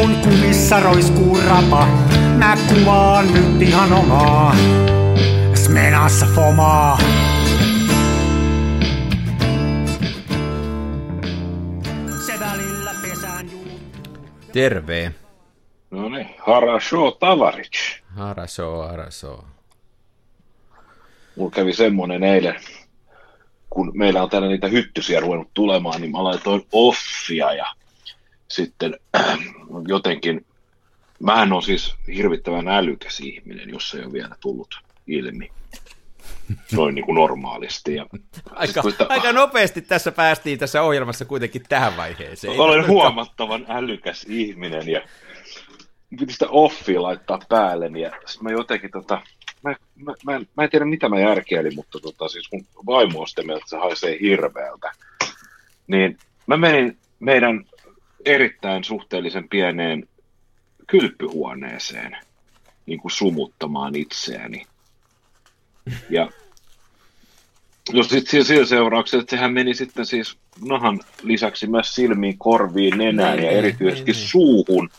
kun kumissa roiskuu rapa. Mä kuvaan nyt ihan omaa. Smenassa fomaa. Se välillä pesään juu. Terve. No niin, Harasho Tavaric. Haraso, haraso. Mulla kävi semmonen eilen, kun meillä on täällä niitä hyttysiä ruvennut tulemaan, niin mä laitoin offia ja sitten jotenkin, mä on siis hirvittävän älykäs ihminen, jos ei ole vielä tullut ilmi noin niin kuin normaalisti. Ja Aika, Sitten, aika nopeasti tässä päästiin tässä ohjelmassa kuitenkin tähän vaiheeseen. Olen huomattavan älykäs ihminen ja piti sitä offia laittaa päälle ja sitten mä jotenkin tota, mä, mä, mä, en, mä en tiedä mitä mä järkeilin, mutta tota, siis mun vaimo on sitä mieltä, että se haisee hirveältä. Niin mä menin meidän erittäin suhteellisen pieneen kylpyhuoneeseen niin kuin sumuttamaan itseäni. Ja No sitten sillä seurauksella, että sehän meni sitten siis nahan lisäksi myös silmiin, korviin, nenään Niin, ja niin, erityisesti niin, suuhun.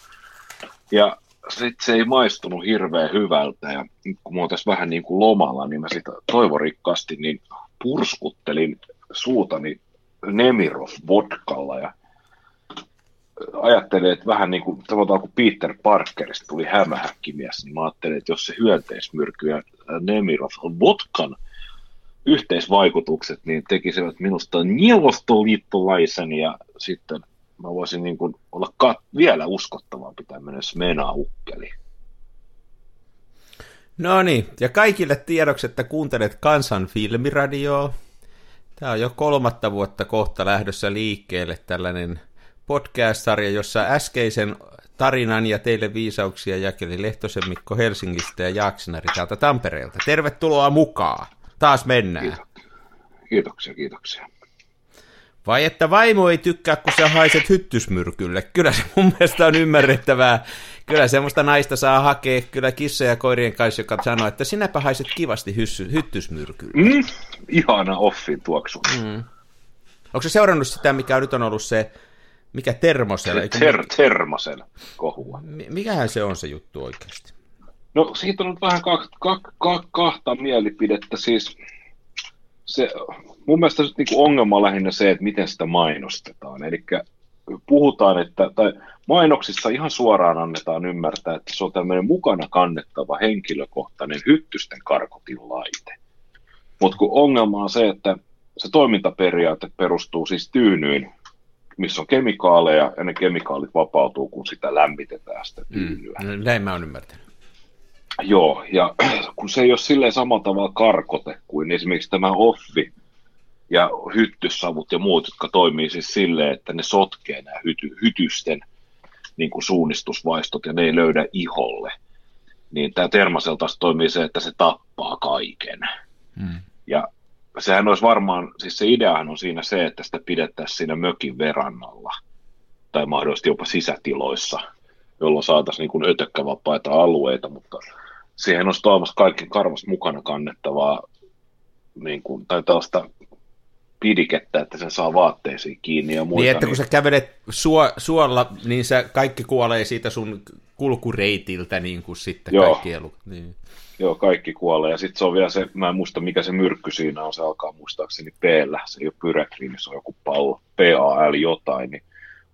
Ja sitten se ei maistunut hirveän hyvältä ja kun mä oon tässä vähän niin kuin lomalla, niin mä sitä toivorikkaasti niin purskuttelin suutani Nemirov vodkalla ja ajattelin, että vähän niin kuin, tavallaan kun Peter Parkerista tuli hämähäkkimies, niin mä ajattelin, että jos se hyönteismyrky ja Nemirov vodkan yhteisvaikutukset niin tekisivät minusta neuvostoliittolaisen ja sitten mä voisin niin kuin olla kat- vielä uskottavampi tämmöinen smena-ukkeli. No niin, ja kaikille tiedoksi, että kuuntelet Kansan filmiradioa. Tämä on jo kolmatta vuotta kohta lähdössä liikkeelle tällainen podcast-sarja, jossa äskeisen tarinan ja teille viisauksia jakeli Lehtosen Mikko Helsingistä ja Jaaksinari täältä Tampereelta. Tervetuloa mukaan. Taas mennään. Kiitos. Kiitoksia, kiitoksia. Vai että vaimo ei tykkää, kun sä haiset hyttysmyrkylle. Kyllä se mun mielestä on ymmärrettävää. Kyllä semmoista naista saa hakea kyllä kissa ja koirien kanssa, joka sanoo, että sinäpä haiset kivasti hyssy, hyttysmyrkylle. Mm, ihana offin tuoksu. Mm. Onko se seurannut sitä, mikä nyt on ollut se, mikä termosella? eikö- Ter- termosen kohua. Mi- Mikähän se on se juttu oikeasti? No siitä on nyt vähän ka- ka- ka- kahta mielipidettä. Siis se, mun mielestä nyt niinku ongelma on lähinnä se, että miten sitä mainostetaan. Eli puhutaan, että, tai mainoksissa ihan suoraan annetaan ymmärtää, että se on tämmöinen mukana kannettava henkilökohtainen hyttysten karkotinlaite. Mutta kun ongelma on se, että se toimintaperiaate perustuu siis tyynyin, missä on kemikaaleja, ja ne kemikaalit vapautuu, kun sitä lämmitetään sitä tyynyä. Mm. Näin mä oon ymmärtänyt. Joo, ja kun se ei ole silleen samalla tavalla karkote kuin esimerkiksi tämä offi ja hyttyssavut ja muut, jotka toimii siis silleen, että ne sotkee nämä hyty, hytysten niin kuin suunnistusvaistot ja ne ei löydä iholle. Niin tämä termasel taas toimii se, että se tappaa kaiken. Mm. Ja sehän olisi varmaan, siis se ideahan on siinä se, että sitä pidettäisiin siinä mökin verannalla. Tai mahdollisesti jopa sisätiloissa, jolloin saataisiin niin ötökkävapaita alueita, mutta siihen olisi toivomassa kaikki karvasta mukana kannettavaa niin kuin, tai tällaista pidikettä, että sen saa vaatteisiin kiinni ja muita. Niin, että kun sä kävelet suo, suolla, niin sä kaikki kuolee siitä sun kulkureitiltä, niin kuin sitten Joo. kaikki elu. Niin. Joo, kaikki kuolee. Ja sitten se on vielä se, mä en muista mikä se myrkky siinä on, se alkaa muistaakseni p Se ei ole pyrekriini, se on joku pallo, PAL jotain, niin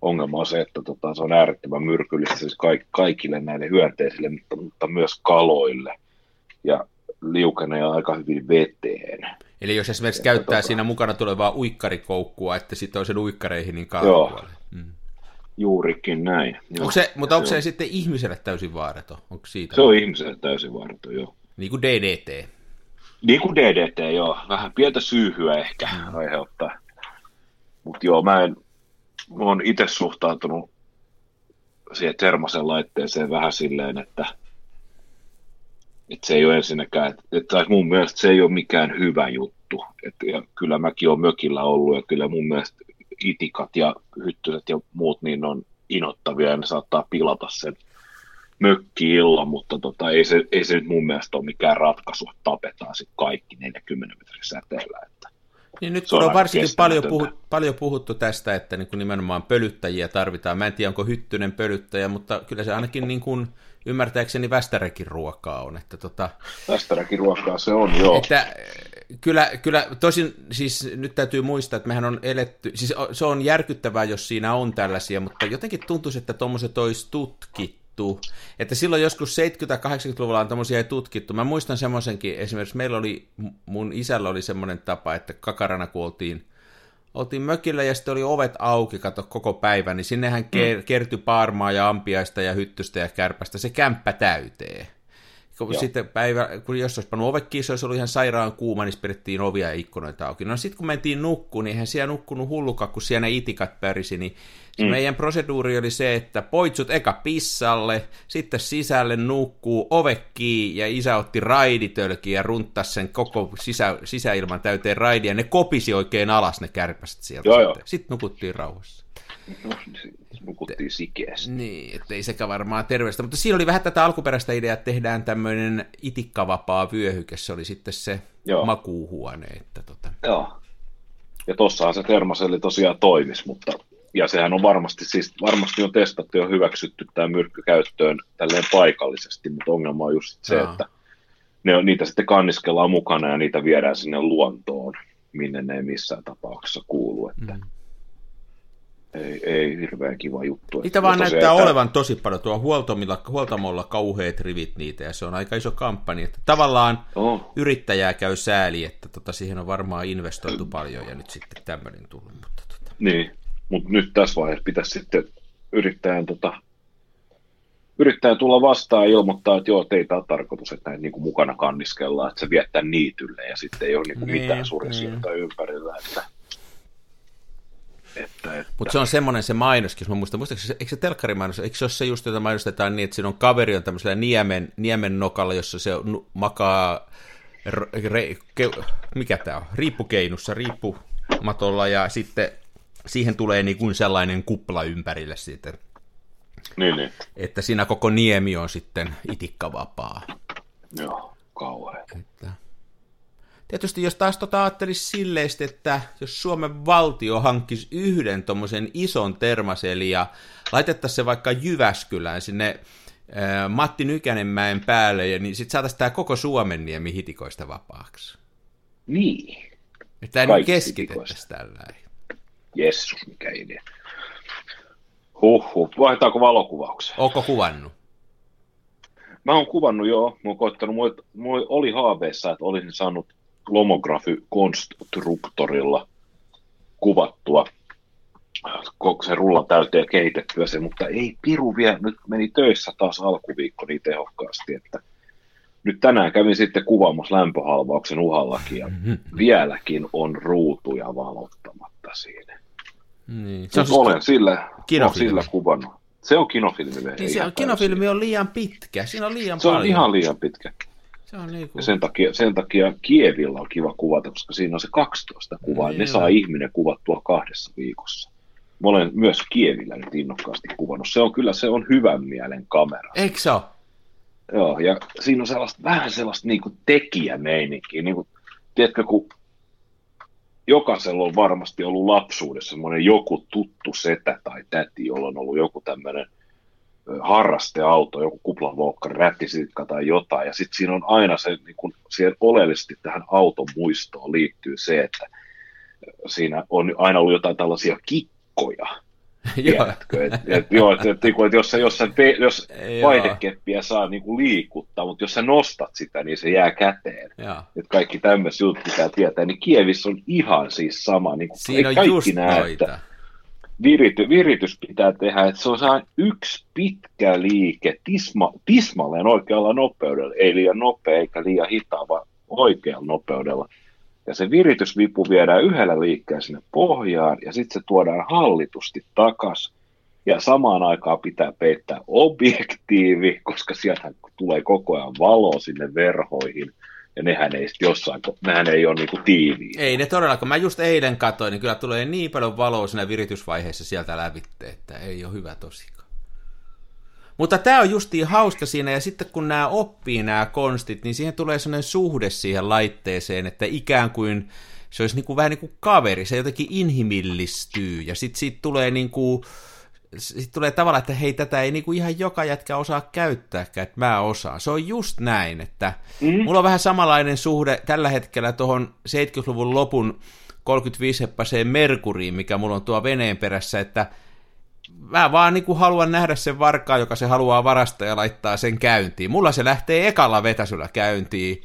ongelma on se, että tota, se on äärettömän myrkyllistä siis kaik- kaikille näille hyönteisille, mutta, mutta myös kaloille. Ja liukenee aika hyvin veteen. Eli jos esimerkiksi Ja käyttää tota- siinä mukana tulevaa uikkarikoukkua, että sitten on sen uikkareihin, niin Joo. kauan mm. Juurikin näin. Joo. Onko se, mutta onko se on- sitten ihmiselle täysin vaaraton? Onko siitä? Se on ihmiselle täysin vaaraton, joo. Niin kuin DDT. Niin kuin DDT, joo. Vähän pientä syyhyä ehkä mm. aiheuttaa. Mutta joo, mä en, mä oon itse suhtautunut siihen termosen laitteeseen vähän silleen, että, että se ei ole ensinnäkään, että, tai mun mielestä se ei ole mikään hyvä juttu. Et, ja kyllä mäkin olen mökillä ollut ja kyllä mun mielestä itikat ja hyttyset ja muut niin on inottavia ja ne saattaa pilata sen mökki-illan, mutta tota, ei, se, ei se nyt mun mielestä ole mikään ratkaisu, että tapetaan sitten kaikki 40 metrin säteellä. Että Niin nyt kun on, on varsinkin paljon, puhu, paljon puhuttu tästä, että niin kuin nimenomaan pölyttäjiä tarvitaan. Mä en tiedä, onko Hyttynen pölyttäjä, mutta kyllä se ainakin niin kuin ymmärtääkseni Västäräkin ruokaa on. Että tota, Västäräkin ruokaa se on, joo. Että, kyllä, kyllä, tosin siis nyt täytyy muistaa, että mehän on eletty, siis se on järkyttävää, jos siinä on tällaisia, mutta jotenkin tuntuisi, että tuommoiset olisi tutkittu. Että silloin joskus 70-80-luvulla on tämmöisiä tutkittu. Mä muistan semmoisenkin, esimerkiksi meillä oli, mun isällä oli semmoinen tapa, että kakarana kuoltiin oltiin mökillä ja sitten oli ovet auki, kato koko päivän, niin sinnehän mm. kertyi paarmaa ja ampiaista ja hyttystä ja kärpästä se kämppä täyteen. Kun Joo. sitten päivä, kun jos olisi pannut ovet kiinni, se olisi ollut ihan sairaan kuuma, niin pidettiin ovia ja ikkunoita auki. No sitten kun mentiin nukkuun, niin eihän siellä nukkunut hullukaan, kun siellä ne itikat pärisi, niin mm. meidän proseduuri oli se, että poitsut eka pissalle, sitten sisälle nukkuu, ove kiinni, ja isä otti raiditölki ja runttasi sen koko sisä, sisäilman täyteen raidia, ne kopisi oikein alas ne kärpäset sieltä. Joo, sitten. sitten nukuttiin rauhassa. No, nukuttiin sikeästi. Niin, ettei sekä varmaan terveistä. Mutta siinä oli vähän tätä alkuperäistä ideaa, että tehdään tämmöinen itikkavapaa vyöhyke. Se oli sitten se Joo. makuuhuone. Että tota... Joo. Ja tossahan se termoselli tosiaan toimisi, mutta ja sehän on varmasti, siis varmasti on testattu ja hyväksytty tämä myrkky käyttöön tälleen paikallisesti, mutta ongelma on just se, Jaa. että ne, niitä sitten kanniskellaan mukana ja niitä viedään sinne luontoon, minne ne ei missään tapauksessa kuulu. Että... Mm ei, ei hirveän kiva juttu. Niitä vaan näyttää että... olevan tosi paljon. Tuo huoltomilla, huoltamolla kauheat rivit niitä, ja se on aika iso kampanja. Että tavallaan oh. yrittäjää käy sääli, että tota, siihen on varmaan investoitu paljon, ja nyt sitten tämmöinen tullut. Mutta, tota... Niin, mutta nyt tässä vaiheessa pitäisi sitten yrittäjän, tota, yrittäjän tulla vastaan ja ilmoittaa, että joo, teitä on tarkoitus, että näitä niin mukana kanniskellaan, että se viettää niitylle, ja sitten ei ole niin kuin niin, mitään surjasijoita niin. ympärillä. Että että, että... Mutta se on semmoinen se mainoskin, jos mä muistan, muistatko, eikö se telkkarimainos, eikö se ole se just, jota mainostetaan niin, että siinä on kaveri on tämmöisellä niemen, niemen nokalla, jossa se makaa, re, ke, mikä tämä on, riippukeinussa, riippumatolla, ja sitten siihen tulee niin kuin sellainen kupla ympärille siitä. Niin, niin. Että siinä koko niemi on sitten itikkavapaa. Joo, kauhean. Että... Tietysti jos taas tota ajattelisi silleesti, että jos Suomen valtio hankkisi yhden tuommoisen ison termaseli ja laitettaisiin se vaikka Jyväskylään sinne Matti Nykänenmäen päälle, ja niin sitten saataisiin tämä koko Suomen niemi hitikoista vapaaksi. Niin. Että tämä nyt keskitettäisiin tällä. Jessus, mikä idea. Huhhuh, vaihdetaanko valokuvaukseen? Onko kuvannut? Mä oon kuvannut joo, mä oon koittanut, mulla oli haaveissa, että olisin saanut lomografy-konstruktorilla kuvattua koko se rulla täyteen kehitettyä se, mutta ei piru vielä, nyt meni töissä taas alkuviikko niin tehokkaasti, että nyt tänään kävin sitten kuvaamassa lämpöhalvauksen uhallakin ja mm-hmm. vieläkin on ruutuja valottamatta siinä. Niin. Se on siis olen sillä, sillä kuvannut. Se on kinofilmi. Niin se on, kinofilmi on liian pitkä. Siinä on liian se paljon. on ihan liian pitkä. Se on niin kuin... ja sen, takia, sen takia Kievillä on kiva kuvata, koska siinä on se 12 kuvaa. Niin ne saa ihminen kuvattua kahdessa viikossa. Mä olen myös Kievillä nyt innokkaasti kuvannut. Se on kyllä se on hyvän mielen kamera. Eikö se ole? Joo, ja siinä on sellaista, vähän sellaista niin kuin tekijämeininkiä. Niin kuin, tiedätkö, kun jokaisella on varmasti ollut lapsuudessa semmoinen joku tuttu setä tai täti, jolla on ollut joku tämmöinen harrasteauto, joku kuplavolkkari, rättisitka tai jotain, ja sitten siinä on aina se, niin kun siihen oleellisesti tähän auton muistoon liittyy se, että siinä on aina ollut jotain tällaisia kikkoja, Tiedätkö, et, et, joo, et, et, et, jos, sä, jos, sä te, jos vaihdekeppiä saa niin kuin liikuttaa, mutta jos sä nostat sitä, niin se jää käteen. Et kaikki tämmöiset jutut pitää tietää. Niin Kievissä on ihan siis sama. Niin kuin Siinä on kaikki just näitä. noita virity, viritys pitää tehdä, että se on yksi pitkä liike tisma, tismalleen oikealla nopeudella, ei liian nopea eikä liian hitaa, vaan oikealla nopeudella. Ja se viritysvipu viedään yhdellä liikkeellä sinne pohjaan ja sitten se tuodaan hallitusti takas. Ja samaan aikaan pitää peittää objektiivi, koska sieltä tulee koko ajan valo sinne verhoihin – ja nehän ei jossain, nehän ei ole niinku tiiviä. Ei ne todellakaan. Mä just eilen katsoin, niin kyllä tulee niin paljon valoa siinä viritysvaiheessa sieltä lävitte, että ei ole hyvä tosikaan. Mutta tämä on justiin hauska siinä, ja sitten kun nämä oppii nämä konstit, niin siihen tulee sellainen suhde siihen laitteeseen, että ikään kuin se olisi niin kuin, vähän niin kuin kaveri, se jotenkin inhimillistyy, ja sitten siitä tulee niin kuin, sitten tulee tavallaan, että hei, tätä ei niinku ihan joka jätkä osaa käyttääkään, että mä osaan. Se on just näin, että mm. mulla on vähän samanlainen suhde tällä hetkellä tuohon 70-luvun lopun 35-heppäiseen Merkuriin, mikä mulla on tuo veneen perässä, että mä vaan niinku haluan nähdä sen varkaa, joka se haluaa varastaa ja laittaa sen käyntiin. Mulla se lähtee ekalla vetäsyllä käyntiin,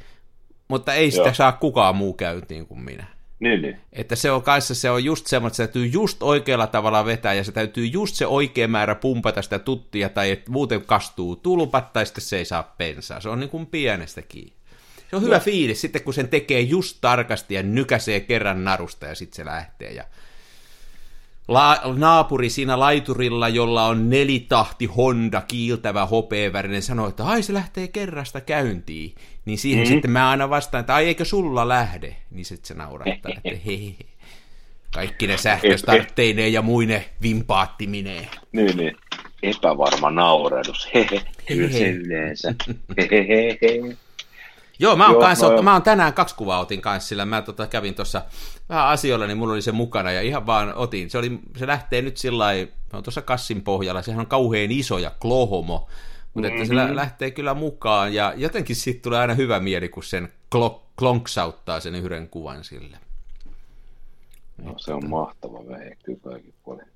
mutta ei sitä Joo. saa kukaan muu käyntiin kuin minä. Niin, niin. Että se on kanssa, se on just semmoinen, että se täytyy just oikealla tavalla vetää, ja se täytyy just se oikea määrä pumpata sitä tuttia, tai että muuten kastuu tulpat, tai sitten se ei saa pensaa. Se on niin kuin pienestä kiinni. Se on hyvä ja. fiilis sitten, kun sen tekee just tarkasti ja nykäsee kerran narusta, ja sitten se lähtee. Ja La- naapuri siinä laiturilla, jolla on nelitahti Honda kiiltävä hopeavärinen, sanoo, että ai se lähtee kerrasta käyntiin. Niin siihen mm-hmm. sitten mä aina vastaan, että ai eikö sulla lähde? Niin sitten se naurattaa, että hehehe. Kaikki ne sähköstartteineen ja muine vimpaattimineen. Niin, niin. Epävarma nauradus. Hehe. Kyllä se yleensä. Hehehe. Joo, mä oon, Joo, kanssa, no, mä oon tänään kaksi kuvaa otin kanssa, sillä mä tota, kävin tuossa vähän asioilla, niin mulla oli se mukana ja ihan vaan otin. Se, oli, se lähtee nyt sillä on tuossa kassin pohjalla, sehän on kauhean iso ja klohomo, mutta mm-hmm. että se mm-hmm. lähtee kyllä mukaan ja jotenkin siitä tulee aina hyvä mieli, kun sen klok, klonksauttaa sen yhden kuvan sille. No, se on mahtava vähe, kyllä kaikki puolin.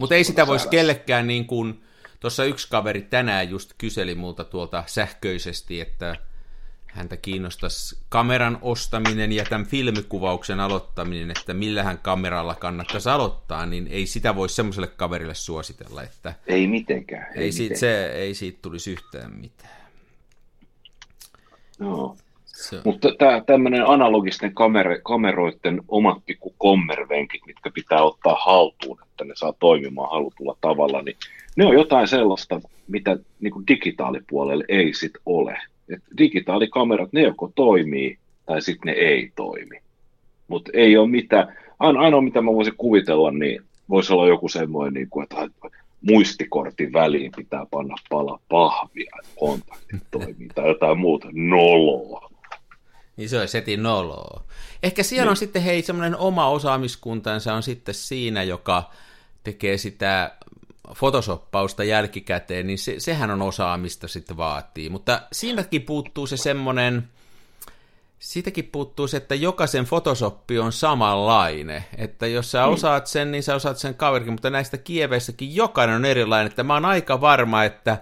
Mutta ei sitä voisi kellekään niin kuin, tuossa yksi kaveri tänään just kyseli multa tuolta sähköisesti, että häntä kiinnostaisi kameran ostaminen ja tämän filmikuvauksen aloittaminen, että millähän kameralla kannattaisi aloittaa, niin ei sitä voi semmoiselle kaverille suositella, että ei mitenkään. Ei, ei, siitä, mitenkään. Se, ei siitä tulisi yhtään mitään. No. Se. Mutta tämä tämmöinen analogisten kamer- kameroiden omat pikku kommervenkit, mitkä pitää ottaa haltuun, että ne saa toimimaan halutulla tavalla, niin ne on jotain sellaista, mitä niin digitaalipuolelle ei sit ole. Et digitaalikamerat, ne joko toimii tai sitten ne ei toimi. Mutta ei ole mitään, ainoa mitä mä voisin kuvitella, niin voisi olla joku semmoinen, niin kuin, että muistikortin väliin pitää panna pala pahvia, että kontaktit toimii, tai jotain muuta noloa. Niin se on setin noloa. Ehkä siellä niin. on sitten hei semmoinen oma osaamiskuntansa on sitten siinä, joka tekee sitä fotosoppausta jälkikäteen, niin se, sehän on osaamista sitten vaatii. Mutta siinäkin puuttuu se semmoinen, siitäkin puuttuu se, että jokaisen fotosoppi on samanlainen. Että jos sä osaat sen, niin sä osaat sen kaverikin, mutta näistä kieveissäkin jokainen on erilainen. Että mä oon aika varma, että,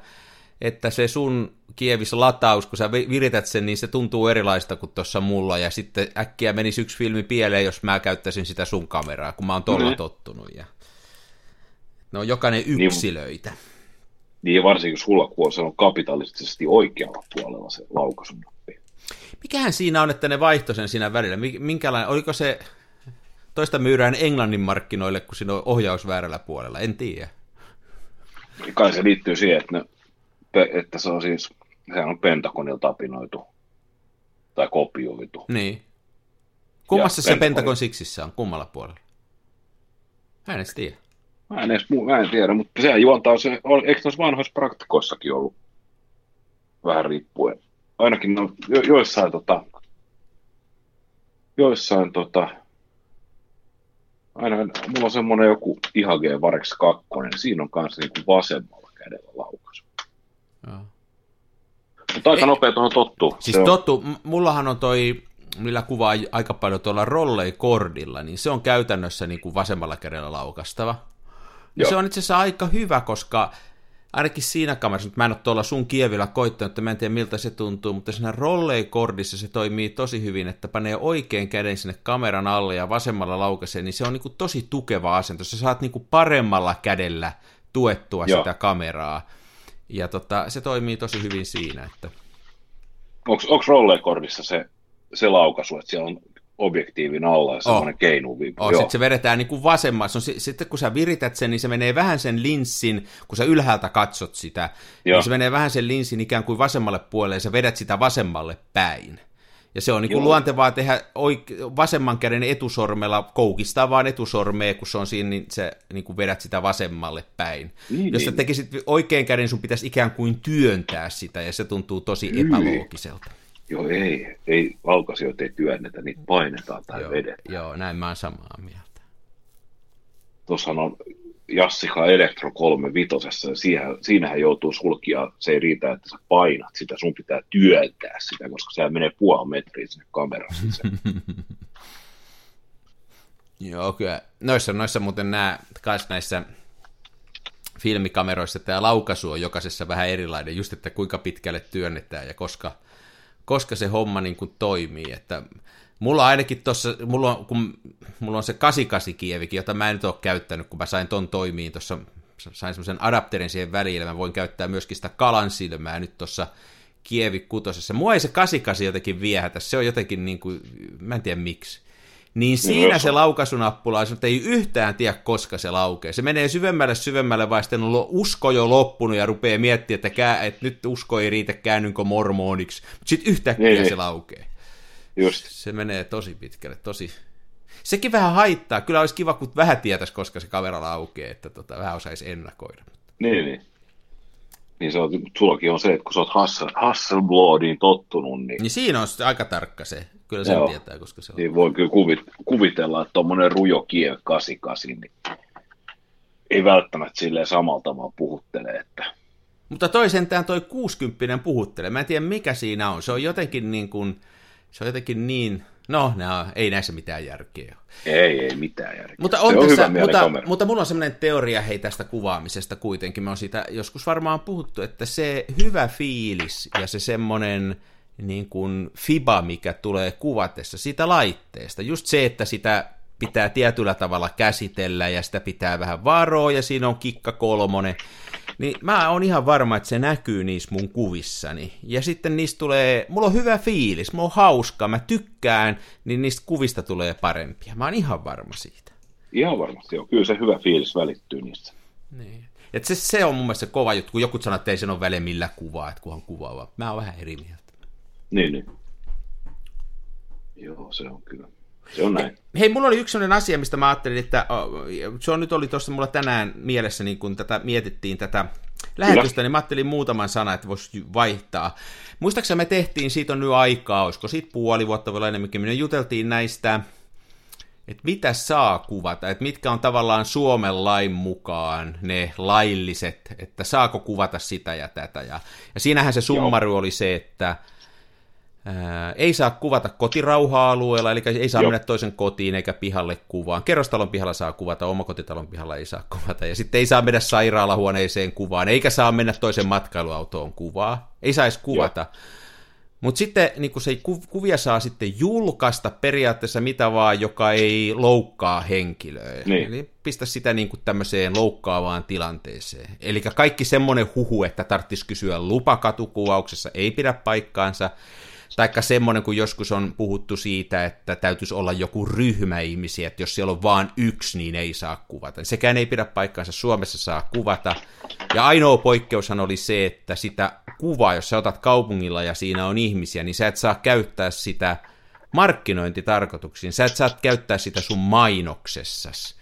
että se sun kievis lataus, kun sä virität sen, niin se tuntuu erilaista kuin tuossa mulla, ja sitten äkkiä menisi yksi filmi pieleen, jos mä käyttäisin sitä sun kameraa, kun mä oon tuolla mm. tottunut. Ja... Ne on jokainen niin- yksilöitä. Niin, niin varsinkin sulla, kun se on kapitalistisesti oikealla puolella se laukaisunappi. Mikähän siinä on, että ne vaihtoi sen siinä välillä? Minkälainen, oliko se, toista myydään Englannin markkinoille, kun siinä on ohjaus väärällä puolella? En tiedä. Kai se liittyy siihen, että, ne, että se on siis, sehän on Pentagonilla tapinoitu tai kopioitu. Niin. Kummassa se Pentagon Sixissä on? Kummalla puolella? Mä en edes tiedä. Mä en, edes, mä en tiedä, mutta sehän juontaa se, eikö noissa vanhoissa praktikoissakin ollut vähän riippuen. Ainakin no, jo, joissain, tota, joissain tota, aina, mulla on semmoinen joku IHG Varex 2, niin siinä on kanssa niin vasemmalla kädellä laukaisu. Mutta aika nopea tuohon tottuu. Siis se tottu, on... mullahan on toi, millä kuvaa aika paljon tuolla rollei-kordilla, niin se on käytännössä niin kuin vasemmalla kädellä laukastava. Ja se on itse asiassa aika hyvä, koska ainakin siinä kamerassa, nyt mä en ole tuolla sun kievillä koittanut, että mä en tiedä miltä se tuntuu, mutta siinä rollei-kordissa se toimii tosi hyvin, että panee oikein käden sinne kameran alle ja vasemmalla laukaisee, niin se on niin tosi tukeva asento. Sä saat niin paremmalla kädellä tuettua Joo. sitä kameraa. Ja tota, se toimii tosi hyvin siinä. Että... Onko rollei-kordissa se, se laukaisu, että siellä on objektiivin alla ja semmoinen oh. keinuviivi. Oh, sitten se vedetään niin kuin vasemmassa. No, sitten kun sä virität sen, niin se menee vähän sen linssin, kun sä ylhäältä katsot sitä, niin Joo. niin se menee vähän sen linssin ikään kuin vasemmalle puolelle ja sä vedät sitä vasemmalle päin. Ja se on niin kuin luontevaa tehdä oike- vasemman käden etusormella, koukistaa vaan etusormea, kun se on siinä, niin sä niin kuin vedät sitä vasemmalle päin. Niin, Jos sä tekisit oikein käden, sun pitäisi ikään kuin työntää sitä, ja se tuntuu tosi Kyllä. epäloogiselta. Joo, ei, ei laukaisijoita ei työnnetä, niitä painetaan tai joo, vedetään. Joo, näin mä oon samaa mieltä. Tuossahan on Jassika Elektro 35, ja siihen, siinähän joutuu sulkia, se ei riitä, että sä painat sitä, sun pitää työntää sitä, koska se menee puoli metriä sinne kameraan. Joo, kyllä. Noissa, noissa muuten nämä, kans näissä filmikameroissa tämä laukaisu on jokaisessa vähän erilainen, just että kuinka pitkälle työnnetään ja koska, koska se homma niin kuin toimii, että mulla ainakin tuossa, mulla kun mulla on se 88 kievikin, jota mä en nyt ole käyttänyt, kun mä sain ton toimiin tuossa, sain semmoisen adapterin siihen väliin, mä voin käyttää myöskin sitä kalan silmää nyt tuossa Kievi kutosessa. Mua ei se 88 jotenkin viehätä, se on jotenkin niin kuin, mä en tiedä miksi. Niin siinä se laukasunappula on, että ei yhtään tiedä, koska se laukee. Se menee syvemmälle syvemmälle, vai sitten on usko jo loppunut ja rupeaa miettimään, että, kää, että nyt usko ei riitä, käännynkö mormoniksi. Mutta sitten yhtäkkiä niin, se laukee. Just. Se menee tosi pitkälle, tosi... Sekin vähän haittaa. Kyllä olisi kiva, kun vähän tietäisi, koska se kamera laukee, että tota, vähän osaisi ennakoida. Niin, niin. Niin se on, sullakin on se, että kun sä oot Hassel, Hasselbladiin tottunut, niin... Niin siinä on aika tarkka se. Kyllä sen Joo. tietää, koska se on. Niin voi kyllä kuvit, kuvitella, että tuommoinen rujo Kie 88, niin ei välttämättä silleen samalla tavalla puhuttele, että... Mutta toisentään toi 60 puhuttelee. Mä en tiedä, mikä siinä on. Se on jotenkin niin kuin, se on jotenkin niin, no, no ei näissä mitään järkeä. Ei, ei mitään järkeä. Mutta, on, on tässä, mutta, mutta mulla on sellainen teoria hei tästä kuvaamisesta kuitenkin. Me on siitä joskus varmaan puhuttu, että se hyvä fiilis ja se semmoinen niin kuin fiba, mikä tulee kuvatessa siitä laitteesta. Just se, että sitä pitää tietyllä tavalla käsitellä ja sitä pitää vähän varoa ja siinä on kikka kolmonen. Niin mä oon ihan varma, että se näkyy niissä mun kuvissani. Ja sitten niistä tulee, mulla on hyvä fiilis, mulla on hauska, mä tykkään, niin niistä kuvista tulee parempia. Mä oon ihan varma siitä. Ihan varmasti joo, kyllä se hyvä fiilis välittyy niistä. Niin. Et se, se on mun mielestä se kova juttu, kun joku sanoo, että ei sen ole väliä millä kuvaa, että kunhan kuvaava. Mä oon vähän eri mieltä. Niin, niin. Joo, se on kyllä. Se on näin. Hei, mulla oli yksi sellainen asia, mistä mä ajattelin, että se on nyt oli tuossa mulla tänään mielessä, niin kun tätä mietittiin tätä lähetystä, Kyllä. niin mä ajattelin muutaman sana, että voisi vaihtaa. Muistaakseni me tehtiin, siitä on nyt aikaa, olisiko siitä puoli vuotta vielä enemmänkin, me juteltiin näistä, että mitä saa kuvata, että mitkä on tavallaan Suomen lain mukaan ne lailliset, että saako kuvata sitä ja tätä. Ja, ja siinähän se summaru oli se, että Ää, ei saa kuvata kotirauha-alueella, eli ei saa Joo. mennä toisen kotiin eikä pihalle kuvaan. Kerrostalon pihalla saa kuvata, omakotitalon pihalla ei saa kuvata. Ja sitten ei saa mennä sairaalahuoneeseen kuvaan, eikä saa mennä toisen matkailuautoon kuvaa. Ei saisi kuvata. Mutta sitten niin se ei, kuvia saa sitten julkaista periaatteessa mitä vaan, joka ei loukkaa henkilöä. Niin. Eli pistä sitä niin kuin tämmöiseen loukkaavaan tilanteeseen. Eli kaikki semmoinen huhu, että tarvitsisi kysyä lupakatukuvauksessa, ei pidä paikkaansa. Taikka semmoinen, kun joskus on puhuttu siitä, että täytyisi olla joku ryhmä ihmisiä, että jos siellä on vain yksi, niin ei saa kuvata. Sekään ei pidä paikkaansa, Suomessa saa kuvata. Ja ainoa poikkeushan oli se, että sitä kuvaa, jos sä otat kaupungilla ja siinä on ihmisiä, niin sä et saa käyttää sitä markkinointitarkoituksiin. Sä et saa käyttää sitä sun mainoksessasi.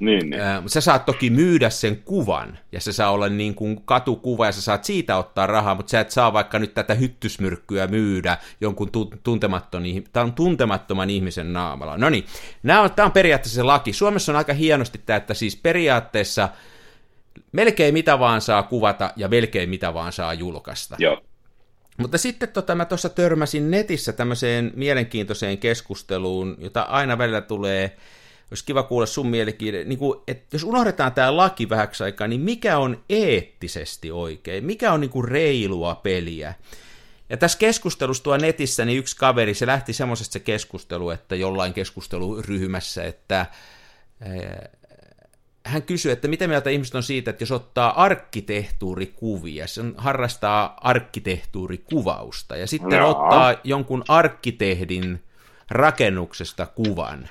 Niin, niin. Sä saat toki myydä sen kuvan, ja se saa olla niin kuin katukuva, ja sä saat siitä ottaa rahaa, mutta sä et saa vaikka nyt tätä hyttysmyrkkyä myydä jonkun tuntemattoman, tuntemattoman ihmisen naamalla. No niin, tämä on periaatteessa se laki. Suomessa on aika hienosti tämä, että siis periaatteessa melkein mitä vaan saa kuvata, ja melkein mitä vaan saa julkaista. Joo. Mutta sitten tota, mä tuossa törmäsin netissä tämmöiseen mielenkiintoiseen keskusteluun, jota aina välillä tulee olisi kiva kuulla sun mielipide, niin kuin, että jos unohdetaan tämä laki vähäksi aikaa, niin mikä on eettisesti oikein? Mikä on niin kuin reilua peliä? Ja tässä keskustelussa tuo netissä, niin yksi kaveri, se lähti semmoisesta se keskustelu, että jollain keskusteluryhmässä, että eh, hän kysyi, että mitä mieltä ihmiset on siitä, että jos ottaa arkkitehtuurikuvia, se harrastaa arkkitehtuurikuvausta, ja sitten Jaa. ottaa jonkun arkkitehdin rakennuksesta kuvan,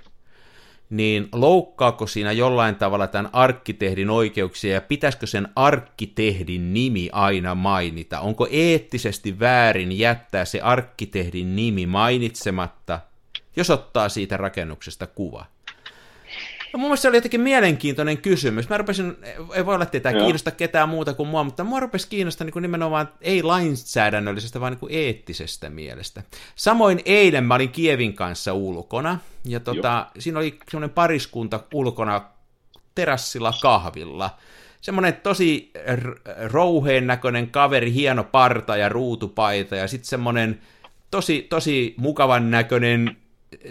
niin loukkaako siinä jollain tavalla tämän arkkitehdin oikeuksia ja pitäisikö sen arkkitehdin nimi aina mainita? Onko eettisesti väärin jättää se arkkitehdin nimi mainitsematta, jos ottaa siitä rakennuksesta kuva? No, mun mielestä se oli jotenkin mielenkiintoinen kysymys. Mä rupesin, ei voi olla, että tämä kiinnosta ketään muuta kuin mua, mutta mua rupesi kiinnostaa niin kuin nimenomaan ei lainsäädännöllisestä, vaan niin kuin eettisestä mielestä. Samoin eilen mä olin Kievin kanssa ulkona, ja tota, siinä oli semmoinen pariskunta ulkona terassilla kahvilla. Semmoinen tosi rouheen näköinen kaveri, hieno parta ja ruutupaita, ja sitten semmoinen tosi, tosi mukavan näköinen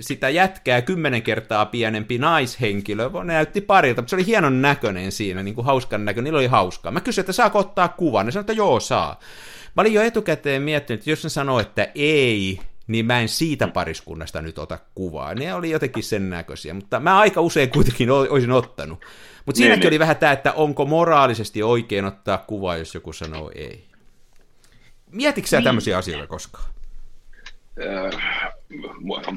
sitä jätkää kymmenen kertaa pienempi naishenkilö näytti parilta, mutta se oli hienon näköinen siinä, niin kuin hauskan näköinen, niillä oli hauskaa. Mä kysyin, että saako ottaa kuvan, ne sanoi, että joo, saa. Mä olin jo etukäteen miettinyt, että jos ne sanoo, että ei, niin mä en siitä pariskunnasta nyt ota kuvaa. Ne oli jotenkin sen näköisiä, mutta mä aika usein kuitenkin olisin ottanut. Mutta siinäkin niin, oli niin. vähän tämä, että onko moraalisesti oikein ottaa kuvaa, jos joku sanoo ei. Mietitkö sä niin. tämmöisiä asioita koskaan? Äh,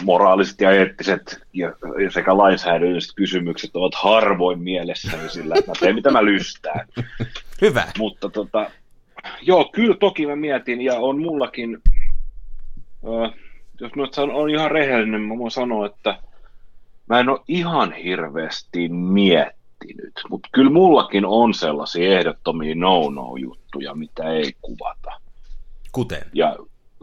moraaliset ja eettiset ja sekä lainsäädännölliset kysymykset ovat harvoin mielessäni sillä, että mä teen mitä mä lystään. Hyvä. Mutta tota, joo, kyllä toki mä mietin ja on mullakin, äh, jos mä sanon, on ihan rehellinen, mä voin sanoa, että mä en ole ihan hirveästi miettinyt, mutta kyllä mullakin on sellaisia ehdottomia no-no-juttuja, mitä ei kuvata. Kuten? Ja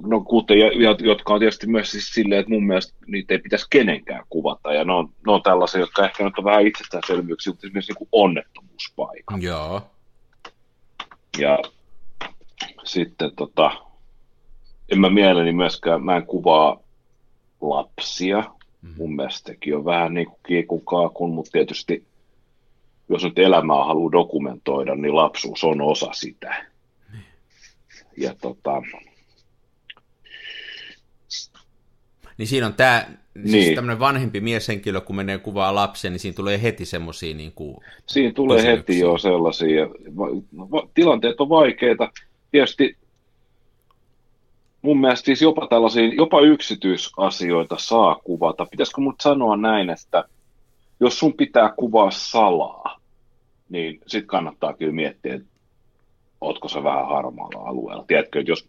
no kuten, ja, jotka on tietysti myös siis silleen, että mun mielestä niitä ei pitäisi kenenkään kuvata, ja ne on, ne on tällaisia, jotka ehkä nyt on vähän itsestäänselvyyksiä, mutta esimerkiksi niin onnettomuuspaikka. Joo. Ja sitten tota, en mä mieleni myöskään, mä en kuvaa lapsia, mm-hmm. mun mielestä on vähän niin kuin kiikun kaakun, mutta tietysti jos nyt elämää haluaa dokumentoida, niin lapsuus on osa sitä. Niin. Ja tota, Niin siinä on tämä, siis niin. siis tämmöinen vanhempi mieshenkilö, kun menee kuvaa lapsia, niin siinä tulee heti semmoisia niin kuin Siinä tulee heti jo sellaisia. Tilanteet on vaikeita. Tietysti mun mielestä siis jopa tällaisia, jopa yksityisasioita saa kuvata. Pitäisikö mun sanoa näin, että jos sun pitää kuvaa salaa, niin sit kannattaa kyllä miettiä, että ootko sä vähän harmaalla alueella. Tiedätkö, että jos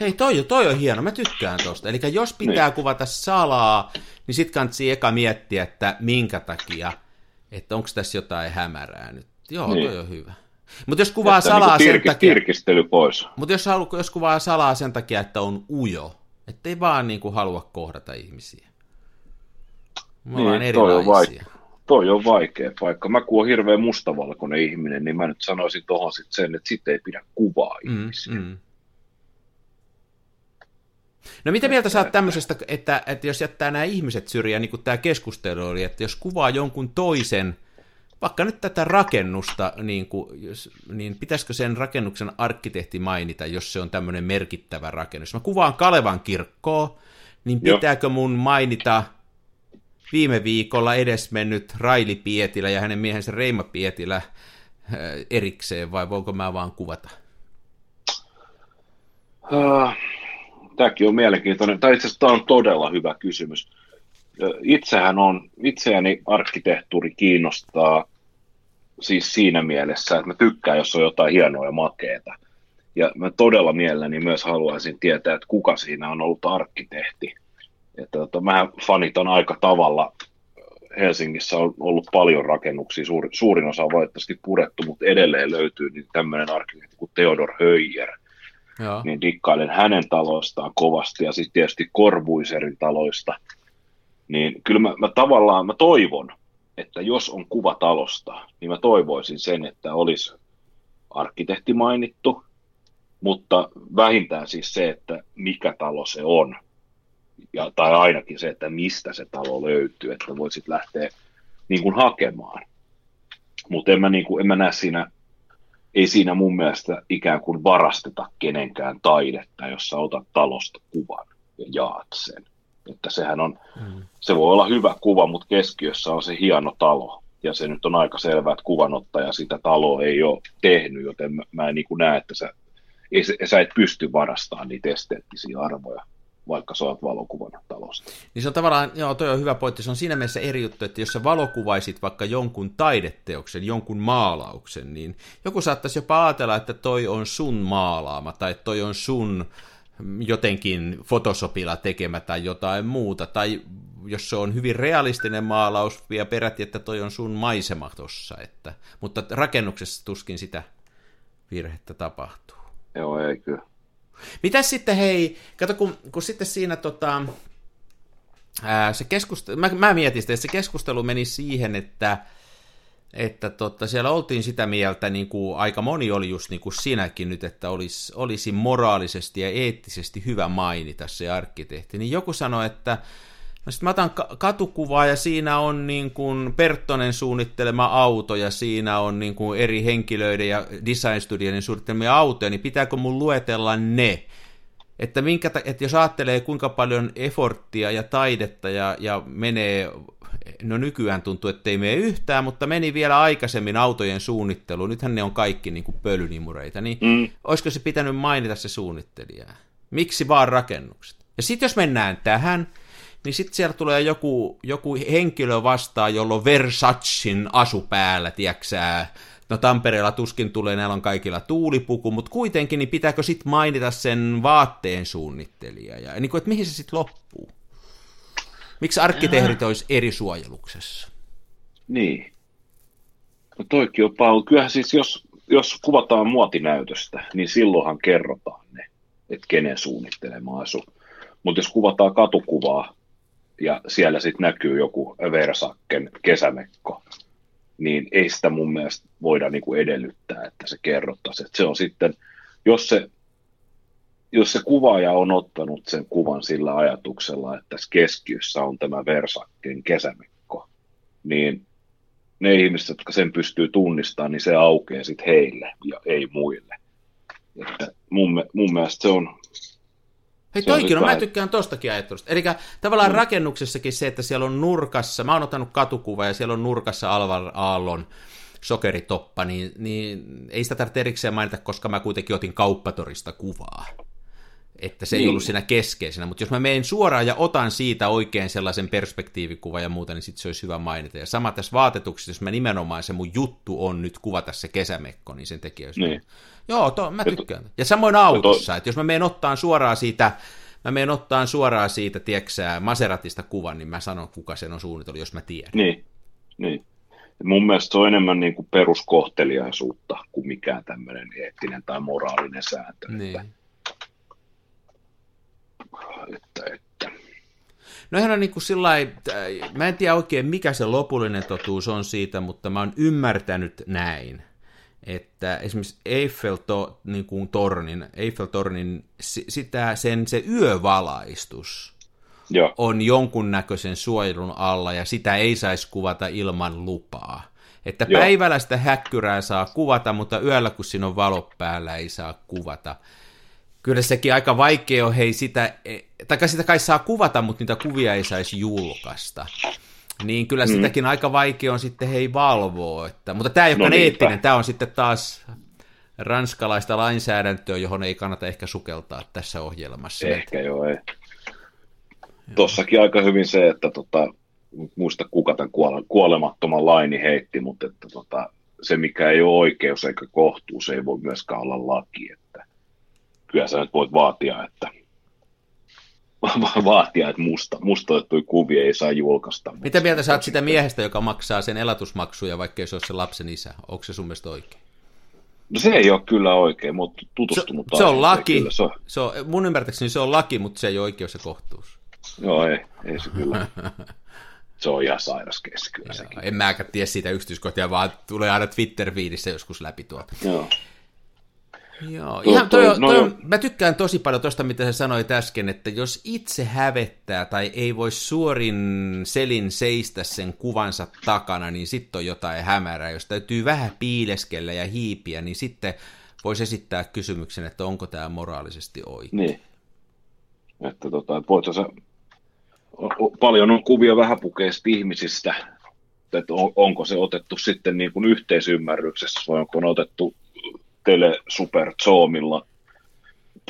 Hei, toi, toi on hieno, mä tykkään tosta. Eli jos pitää niin. kuvata salaa, niin sit kannattaa eka miettiä, että minkä takia, että onko tässä jotain hämärää nyt. Joo, niin. toi on hyvä. Mutta jos kuvaa että salaa niin sen takia... Tirkistely pois. Mutta jos, halu, jos kuvaa salaa sen takia, että on ujo, ettei vaan niin kuin halua kohdata ihmisiä. Me niin, erilaisia. Toi on, vaikea, toi on vaikea paikka. Mä kun on hirveän mustavalkoinen ihminen, niin mä nyt sanoisin tuohon sit sen, että sit ei pidä kuvaa mm, ihmisiä. Mm. No mitä mieltä sä oot tämmöisestä, että, että jos jättää nämä ihmiset syrjään, niin kuin tämä keskustelu oli, että jos kuvaa jonkun toisen, vaikka nyt tätä rakennusta, niin, kuin, jos, niin pitäisikö sen rakennuksen arkkitehti mainita, jos se on tämmöinen merkittävä rakennus? Mä kuvaan Kalevan kirkkoa, niin pitääkö mun mainita viime viikolla edesmennyt Raili Pietilä ja hänen miehensä Reima Pietilä erikseen, vai voinko mä vaan kuvata? Uh, tämäkin on mielenkiintoinen, tai itse asiassa tämä on todella hyvä kysymys. Itsehän on, itseäni arkkitehtuuri kiinnostaa siis siinä mielessä, että mä tykkään, jos on jotain hienoa ja makeeta. Ja mä todella mielelläni myös haluaisin tietää, että kuka siinä on ollut arkkitehti. Että tota, mä fanitan aika tavalla. Helsingissä on ollut paljon rakennuksia, suuri, suurin osa on valitettavasti purettu, mutta edelleen löytyy niin tämmöinen arkkitehti kuin Theodor Höyer – Joo. niin dikkailen hänen taloistaan kovasti ja sitten tietysti Korbuiserin taloista. Niin kyllä mä, mä tavallaan mä toivon, että jos on kuva talosta, niin mä toivoisin sen, että olisi arkkitehti mainittu, mutta vähintään siis se, että mikä talo se on, ja, tai ainakin se, että mistä se talo löytyy, että voisit lähteä niin kuin hakemaan. Mutta en, niin kuin, en mä näe siinä ei siinä mun mielestä ikään kuin varasteta kenenkään taidetta, jos sä otat talosta kuvan ja jaat sen. Että sehän on, mm. se voi olla hyvä kuva, mutta keskiössä on se hieno talo. Ja se nyt on aika selvää, että kuvanottaja sitä taloa ei ole tehnyt, joten mä, mä en niin näe, että sä, ei, sä et pysty varastamaan niitä esteettisiä arvoja vaikka sä oot valokuvan talosta. Niin se on tavallaan, joo, toi on hyvä pointti, se on siinä mielessä eri juttu, että jos sä valokuvaisit vaikka jonkun taideteoksen, jonkun maalauksen, niin joku saattaisi jopa ajatella, että toi on sun maalaama, tai toi on sun jotenkin Photoshopilla tekemä tai jotain muuta, tai jos se on hyvin realistinen maalaus, ja peräti, että toi on sun maisema tossa, että, mutta rakennuksessa tuskin sitä virhettä tapahtuu. Joo, ei kyllä. Mitäs sitten, hei, kato, kun, kun sitten siinä tota, ää, se keskustelu, mä, mä mietin sitä, että se keskustelu meni siihen, että että totta, siellä oltiin sitä mieltä, niin kuin aika moni oli just niin kuin sinäkin nyt, että olisi, olisi moraalisesti ja eettisesti hyvä mainita se arkkitehti, niin joku sanoi, että No sitten mä otan katukuvaa ja siinä on niin kuin Perttonen suunnittelema auto ja siinä on niin kuin eri henkilöiden ja design studioiden suunnittelemia autoja, niin pitääkö mun luetella ne? Että, minkä, että jos ajattelee kuinka paljon efforttia ja taidetta ja, ja menee no nykyään tuntuu, että ei mene yhtään, mutta meni vielä aikaisemmin autojen suunnitteluun, nythän ne on kaikki niin kuin pölynimureita, niin mm. olisiko se pitänyt mainita se suunnittelija? Miksi vaan rakennukset? Ja sitten jos mennään tähän, niin sitten siellä tulee joku, joku henkilö vastaan, jolla on Versacin asu päällä, tiedäksää, No Tampereella tuskin tulee, näillä on kaikilla tuulipuku, mutta kuitenkin, niin pitääkö sitten mainita sen vaatteen suunnittelija? Ja niin kuin, että mihin se sitten loppuu? Miksi arkkitehdit olisi eri suojeluksessa? Niin. No toikin on paljon. Kyllähän siis jos, jos kuvataan muotinäytöstä, niin silloinhan kerrotaan ne, että kenen suunnittelema asu. Mutta jos kuvataan katukuvaa ja siellä sitten näkyy joku Versakken kesämekko, niin ei sitä mun mielestä voida niinku edellyttää, että se kerrottaisiin. se on sitten, jos se jos se kuvaaja on ottanut sen kuvan sillä ajatuksella, että tässä keskiössä on tämä Versakken kesämekko, niin ne ihmiset, jotka sen pystyy tunnistamaan, niin se aukeaa sitten heille ja ei muille. Että mun, mun mielestä se on... Hei toikin on, mä tykkään tostakin ajattelusta. Eli tavallaan mm. rakennuksessakin se, että siellä on nurkassa, mä oon ottanut katukuva ja siellä on nurkassa Alvar Aallon sokeritoppa, niin, niin ei sitä tarvitse erikseen mainita, koska mä kuitenkin otin kauppatorista kuvaa että se ei niin. ollut siinä keskeisenä, mutta jos mä menen suoraan ja otan siitä oikein sellaisen perspektiivikuvan ja muuta, niin sitten se olisi hyvä mainita. Ja sama tässä vaatetuksessa, jos mä nimenomaan se mun juttu on nyt kuvata se kesämekko, niin sen tekijä olisi... Niin. Joo, to, mä tykkään. Ja, samoin autossa, to... että jos mä menen ottaan suoraan siitä, mä menen ottaan suoraan siitä, tieksää, Maseratista kuvan, niin mä sanon, kuka sen on suunnitellut, jos mä tiedän. Niin, niin. Mun mielestä se on enemmän niin kuin peruskohteliaisuutta kuin mikään tämmöinen eettinen tai moraalinen sääntö. Niin. Että että, että. No ihan on niin kuin sillä mä en tiedä oikein mikä se lopullinen totuus on siitä, mutta mä oon ymmärtänyt näin, että esimerkiksi Eiffel to, niin kuin tornin, Eiffel-tornin sitä, sen se yövalaistus Joo. on jonkunnäköisen suojelun alla ja sitä ei saisi kuvata ilman lupaa. Että Joo. päivällä sitä häkkyrää saa kuvata, mutta yöllä kun siinä on valo päällä ei saa kuvata kyllä sekin aika vaikea on, hei sitä, e, tai sitä kai saa kuvata, mutta niitä kuvia ei saisi julkaista. Niin kyllä mm. sitäkin aika vaikea on sitten hei valvoa. Että, mutta tämä ei ole no eettinen, tämä on sitten taas ranskalaista lainsäädäntöä, johon ei kannata ehkä sukeltaa tässä ohjelmassa. Ehkä joo, ei. Tossakin aika hyvin se, että tota, muista kuka tämän kuolemattoman laini heitti, mutta että tota, se mikä ei ole oikeus eikä kohtuus ei voi myöskään olla laki. Että kyllä sä nyt voit vaatia, että vaatia, että musta, mustoittui kuvia ei saa julkaista. Mitä mieltä sä oot sitä miehestä, joka maksaa sen elatusmaksuja, vaikka se ole se lapsen isä? Onko se sun mielestä oikein? No se ei ole kyllä oikein, mutta tutustunut. Se, se on laki. Se on. Se on, mun ymmärtääkseni se on laki, mutta se ei ole oikeus ja kohtuus. Joo, ei, ei se kyllä. se on ihan sairas keski kyllä Joo, sekin. En mäkään tiedä siitä yksityiskohtia, vaan tulee aina Twitter-viidissä joskus läpi tuota. Joo. Joo, ihan toi, toi, no, toi, mä tykkään tosi paljon tuosta, mitä sä sanoit äsken, että jos itse hävettää tai ei voi suorin selin seistä sen kuvansa takana, niin sitten on jotain hämärää. Jos täytyy vähän piileskellä ja hiipiä, niin sitten voisi esittää kysymyksen, että onko tämä moraalisesti oikein. Niin. Että tota, voit sä, paljon on kuvia vähäpukeista ihmisistä, että on, onko se otettu sitten niin kuin yhteisymmärryksessä vai onko ne otettu tele super zoomilla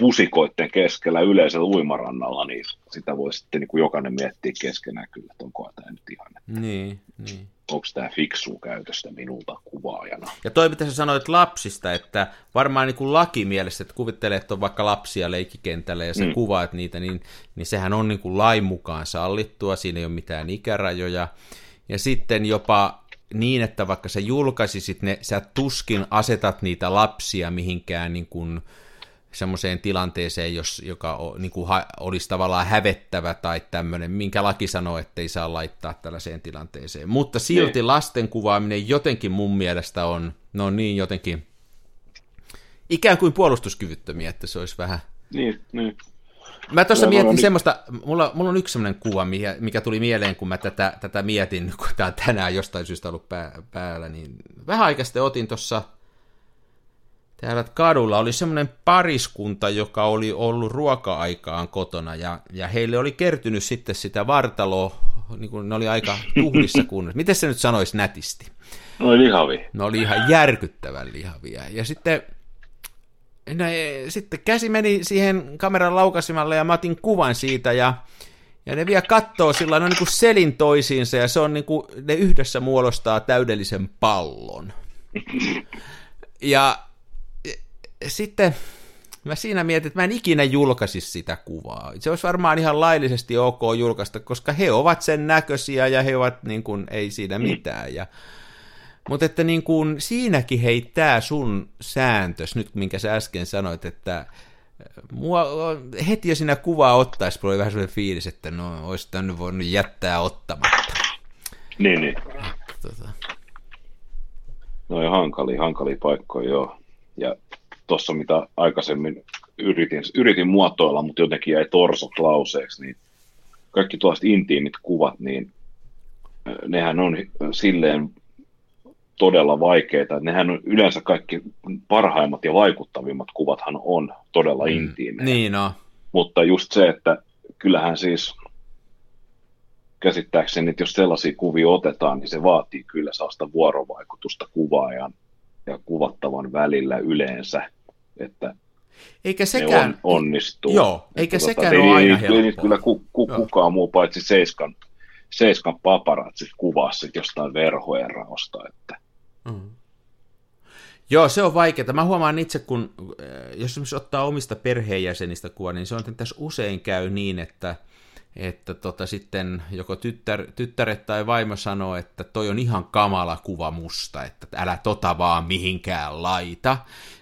pusikoitten keskellä yleisellä uimarannalla, niin sitä voi sitten niin kuin jokainen miettiä keskenään kyllä, että onko tämä nyt ihan, että Niin, niin. onko tämä fiksu käytöstä minulta kuvaajana. Ja toi, mitä sä sanoit lapsista, että varmaan niin kuin lakimielessä, että kuvittelee, että on vaikka lapsia leikkikentällä ja sä mm. kuvaat niitä, niin, niin sehän on niin kuin lain mukaan sallittua, siinä ei ole mitään ikärajoja. Ja sitten jopa niin, että vaikka sä julkaisisit ne, sä tuskin asetat niitä lapsia mihinkään niin kuin semmoiseen tilanteeseen, jos, joka o, niin kuin ha, olisi tavallaan hävettävä tai tämmöinen, minkä laki sanoo, että ei saa laittaa tällaiseen tilanteeseen. Mutta silti Niin. lasten kuvaaminen jotenkin mun mielestä on, no niin jotenkin ikään kuin puolustuskyvyttömiä, että se olisi vähän... Niin, niin. Mä tuossa mietin on- semmoista, mulla, mulla on yksi semmoinen kuva, mikä, tuli mieleen, kun mä tätä, tätä mietin, kun on tänään jostain syystä ollut pää, päällä, niin vähän aikaa sitten otin tuossa täällä kadulla oli semmoinen pariskunta, joka oli ollut ruoka-aikaan kotona, ja, ja heille oli kertynyt sitten sitä vartaloa, niin kuin ne oli aika tuhdissa kunnossa. Miten se nyt sanoisi nätisti? No lihavi. Ne oli ihan järkyttävän lihavia. Ja sitten, ne, sitten käsi meni siihen kameran laukasimalle ja mä otin kuvan siitä ja, ja ne vielä kattoo sillä on niin kuin selin toisiinsa ja se on niin kuin, ne yhdessä muodostaa täydellisen pallon. Ja, ja sitten mä siinä mietin, että mä en ikinä julkaisisi sitä kuvaa. Se olisi varmaan ihan laillisesti ok julkaista, koska he ovat sen näköisiä ja he ovat niin kuin, ei siinä mitään. Ja, mutta että niin kuin siinäkin hei tää sun sääntös, nyt minkä sä äsken sanoit, että mua heti jo siinä kuvaa ottaisi, oli vähän sellainen fiilis, että no olisi tänne voinut jättää ottamatta. Niin, niin. Tota, No ja hankali, hankali paikkoja, joo. Ja tuossa mitä aikaisemmin yritin, yritin muotoilla, mutta jotenkin jäi torsot lauseeksi, niin kaikki tuollaiset intiimit kuvat, niin äh, nehän on silleen todella vaikeita. Nehän on yleensä kaikki parhaimmat ja vaikuttavimmat kuvathan on todella mm. intiimejä. niin no, Mutta just se, että kyllähän siis käsittääkseni, että jos sellaisia kuvia otetaan, niin se vaatii kyllä sellaista vuorovaikutusta kuvaajan ja kuvattavan välillä yleensä, että eikä ne sekään, on, onnistuu. Joo, eikä Että sekään ei, ole aina ei, ei, ei helppoa. kyllä ku, ku, Joo. kukaan muu paitsi Seiskan, Seiskan paparatsit kuvaa sit jostain verhoeraosta, että Mm. Joo, se on vaikeaa. Mä huomaan itse, kun äh, jos esimerkiksi ottaa omista perheenjäsenistä kuva, niin se on, että tässä usein käy niin, että, että tota, sitten joko tyttär, tyttäret tai vaimo sanoo, että toi on ihan kamala kuva musta, että älä tota vaan mihinkään laita.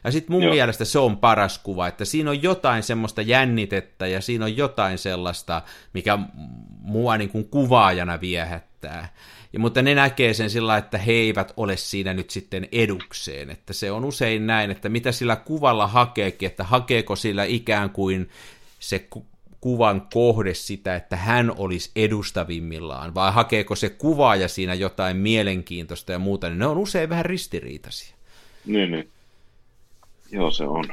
Ja sitten mun Joo. Joo. mielestä se on paras kuva, että siinä on jotain semmoista jännitettä ja siinä on jotain sellaista, mikä mua niin kuin kuvaajana viehättää. Ja, mutta ne näkee sen sillä, että he eivät ole siinä nyt sitten edukseen. Että se on usein näin, että mitä sillä kuvalla hakeekin, että hakeeko sillä ikään kuin se ku- kuvan kohde sitä, että hän olisi edustavimmillaan, vai hakeeko se kuvaaja siinä jotain mielenkiintoista ja muuta, niin ne on usein vähän ristiriitaisia. niin, niin. Joo, se on.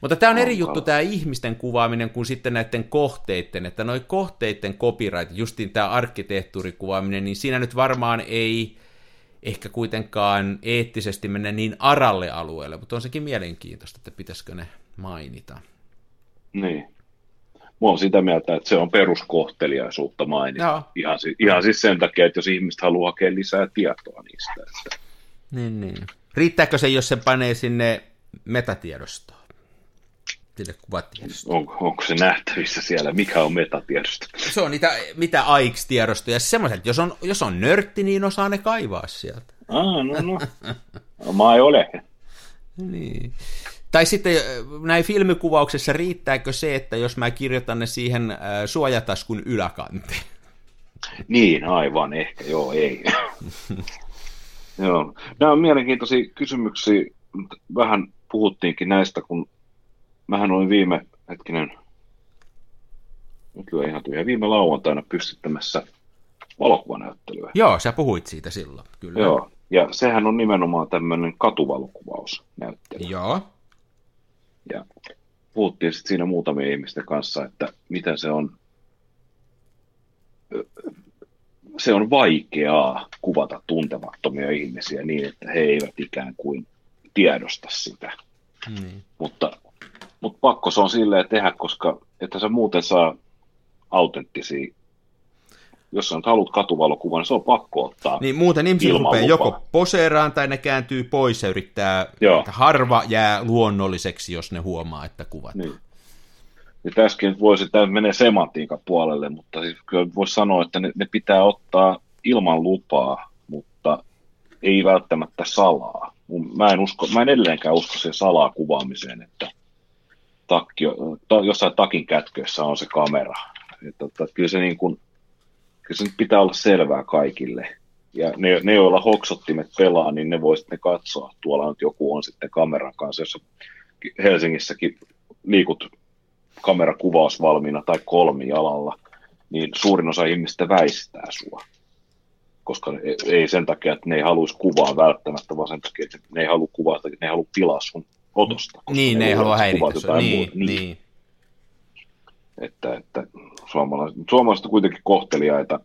Mutta tämä on eri juttu tämä ihmisten kuvaaminen kuin sitten näiden kohteiden, että noin kohteiden copyright, justiin tämä arkkitehtuurikuvaaminen, niin siinä nyt varmaan ei ehkä kuitenkaan eettisesti mennä niin aralle alueelle, mutta on sekin mielenkiintoista, että pitäisikö ne mainita. Niin. Mä oon sitä mieltä, että se on peruskohteliaisuutta mainita. Joo. Ihan, si- ihan siis sen takia, että jos ihmiset haluaa hakea lisää tietoa niistä. Että... Niin, niin. Riittääkö se, jos se panee sinne metatiedostoon? Sille kuvatiedostoon. Onko, onko se nähtävissä siellä, mikä on metatiedosto? Se on niitä, mitä AIX-tiedostoja. Semmoiset, jos on, jos on nörtti, niin osaa ne kaivaa sieltä. Ah, no, no. no mä ei ole. Niin. Tai sitten äh, näin filmikuvauksessa riittääkö se, että jos mä kirjoitan ne siihen äh, suojataskun yläkanteen? Niin, aivan, ehkä, joo, ei. joo. Nämä on mielenkiintoisia kysymyksiä. Vähän puhuttiinkin näistä, kun mähän olin viime, hetkinen, nyt lyö ihan tyhjä, viime lauantaina pystyttämässä valokuvanäyttelyä. Joo, sä puhuit siitä silloin, kyllä. Joo, ja sehän on nimenomaan tämmöinen katuvalokuvausnäyttely. Joo. Ja puhuttiin sitten siinä muutamien ihmisten kanssa, että miten se on, se on vaikeaa kuvata tuntemattomia ihmisiä niin, että he eivät ikään kuin tiedosta sitä. Niin. Mutta Mutta pakko se on silleen tehdä, koska että sä muuten saa autenttisia jos sä nyt haluat katuvalokuvan, niin se on pakko ottaa Niin muuten ihmiset rupeaa joko poseeraan tai ne kääntyy pois ja yrittää, Joo. että harva jää luonnolliseksi, jos ne huomaa, että kuvat. Niin. Ja tässäkin voisi, tämä menee semantiikan puolelle, mutta siis kyllä voisi sanoa, että ne, ne pitää ottaa ilman lupaa, mutta ei välttämättä salaa. Mä en, usko, mä en edelleenkään usko siihen salaa kuvaamiseen, että takki, jossain takin kätköissä on se kamera. Että, että kyllä se niin kuin, kyllä se nyt pitää olla selvää kaikille. Ja ne, ne joilla hoksottimet pelaa, niin ne voi sitten katsoa. Tuolla nyt joku on sitten kameran kanssa, jos Helsingissäkin liikut kamerakuvaus valmiina tai kolmijalalla, niin suurin osa ihmistä väistää sua. Koska ei sen takia, että ne ei haluaisi kuvaa välttämättä, vaan sen takia, että ne ei halua kuvaa, että ne ei halua tilaa sun otosta. Niin, ne ei halua häiritä sua. Niin, niin. niin. Että, että suomalaiset, suomalaiset on kuitenkin kohteliaita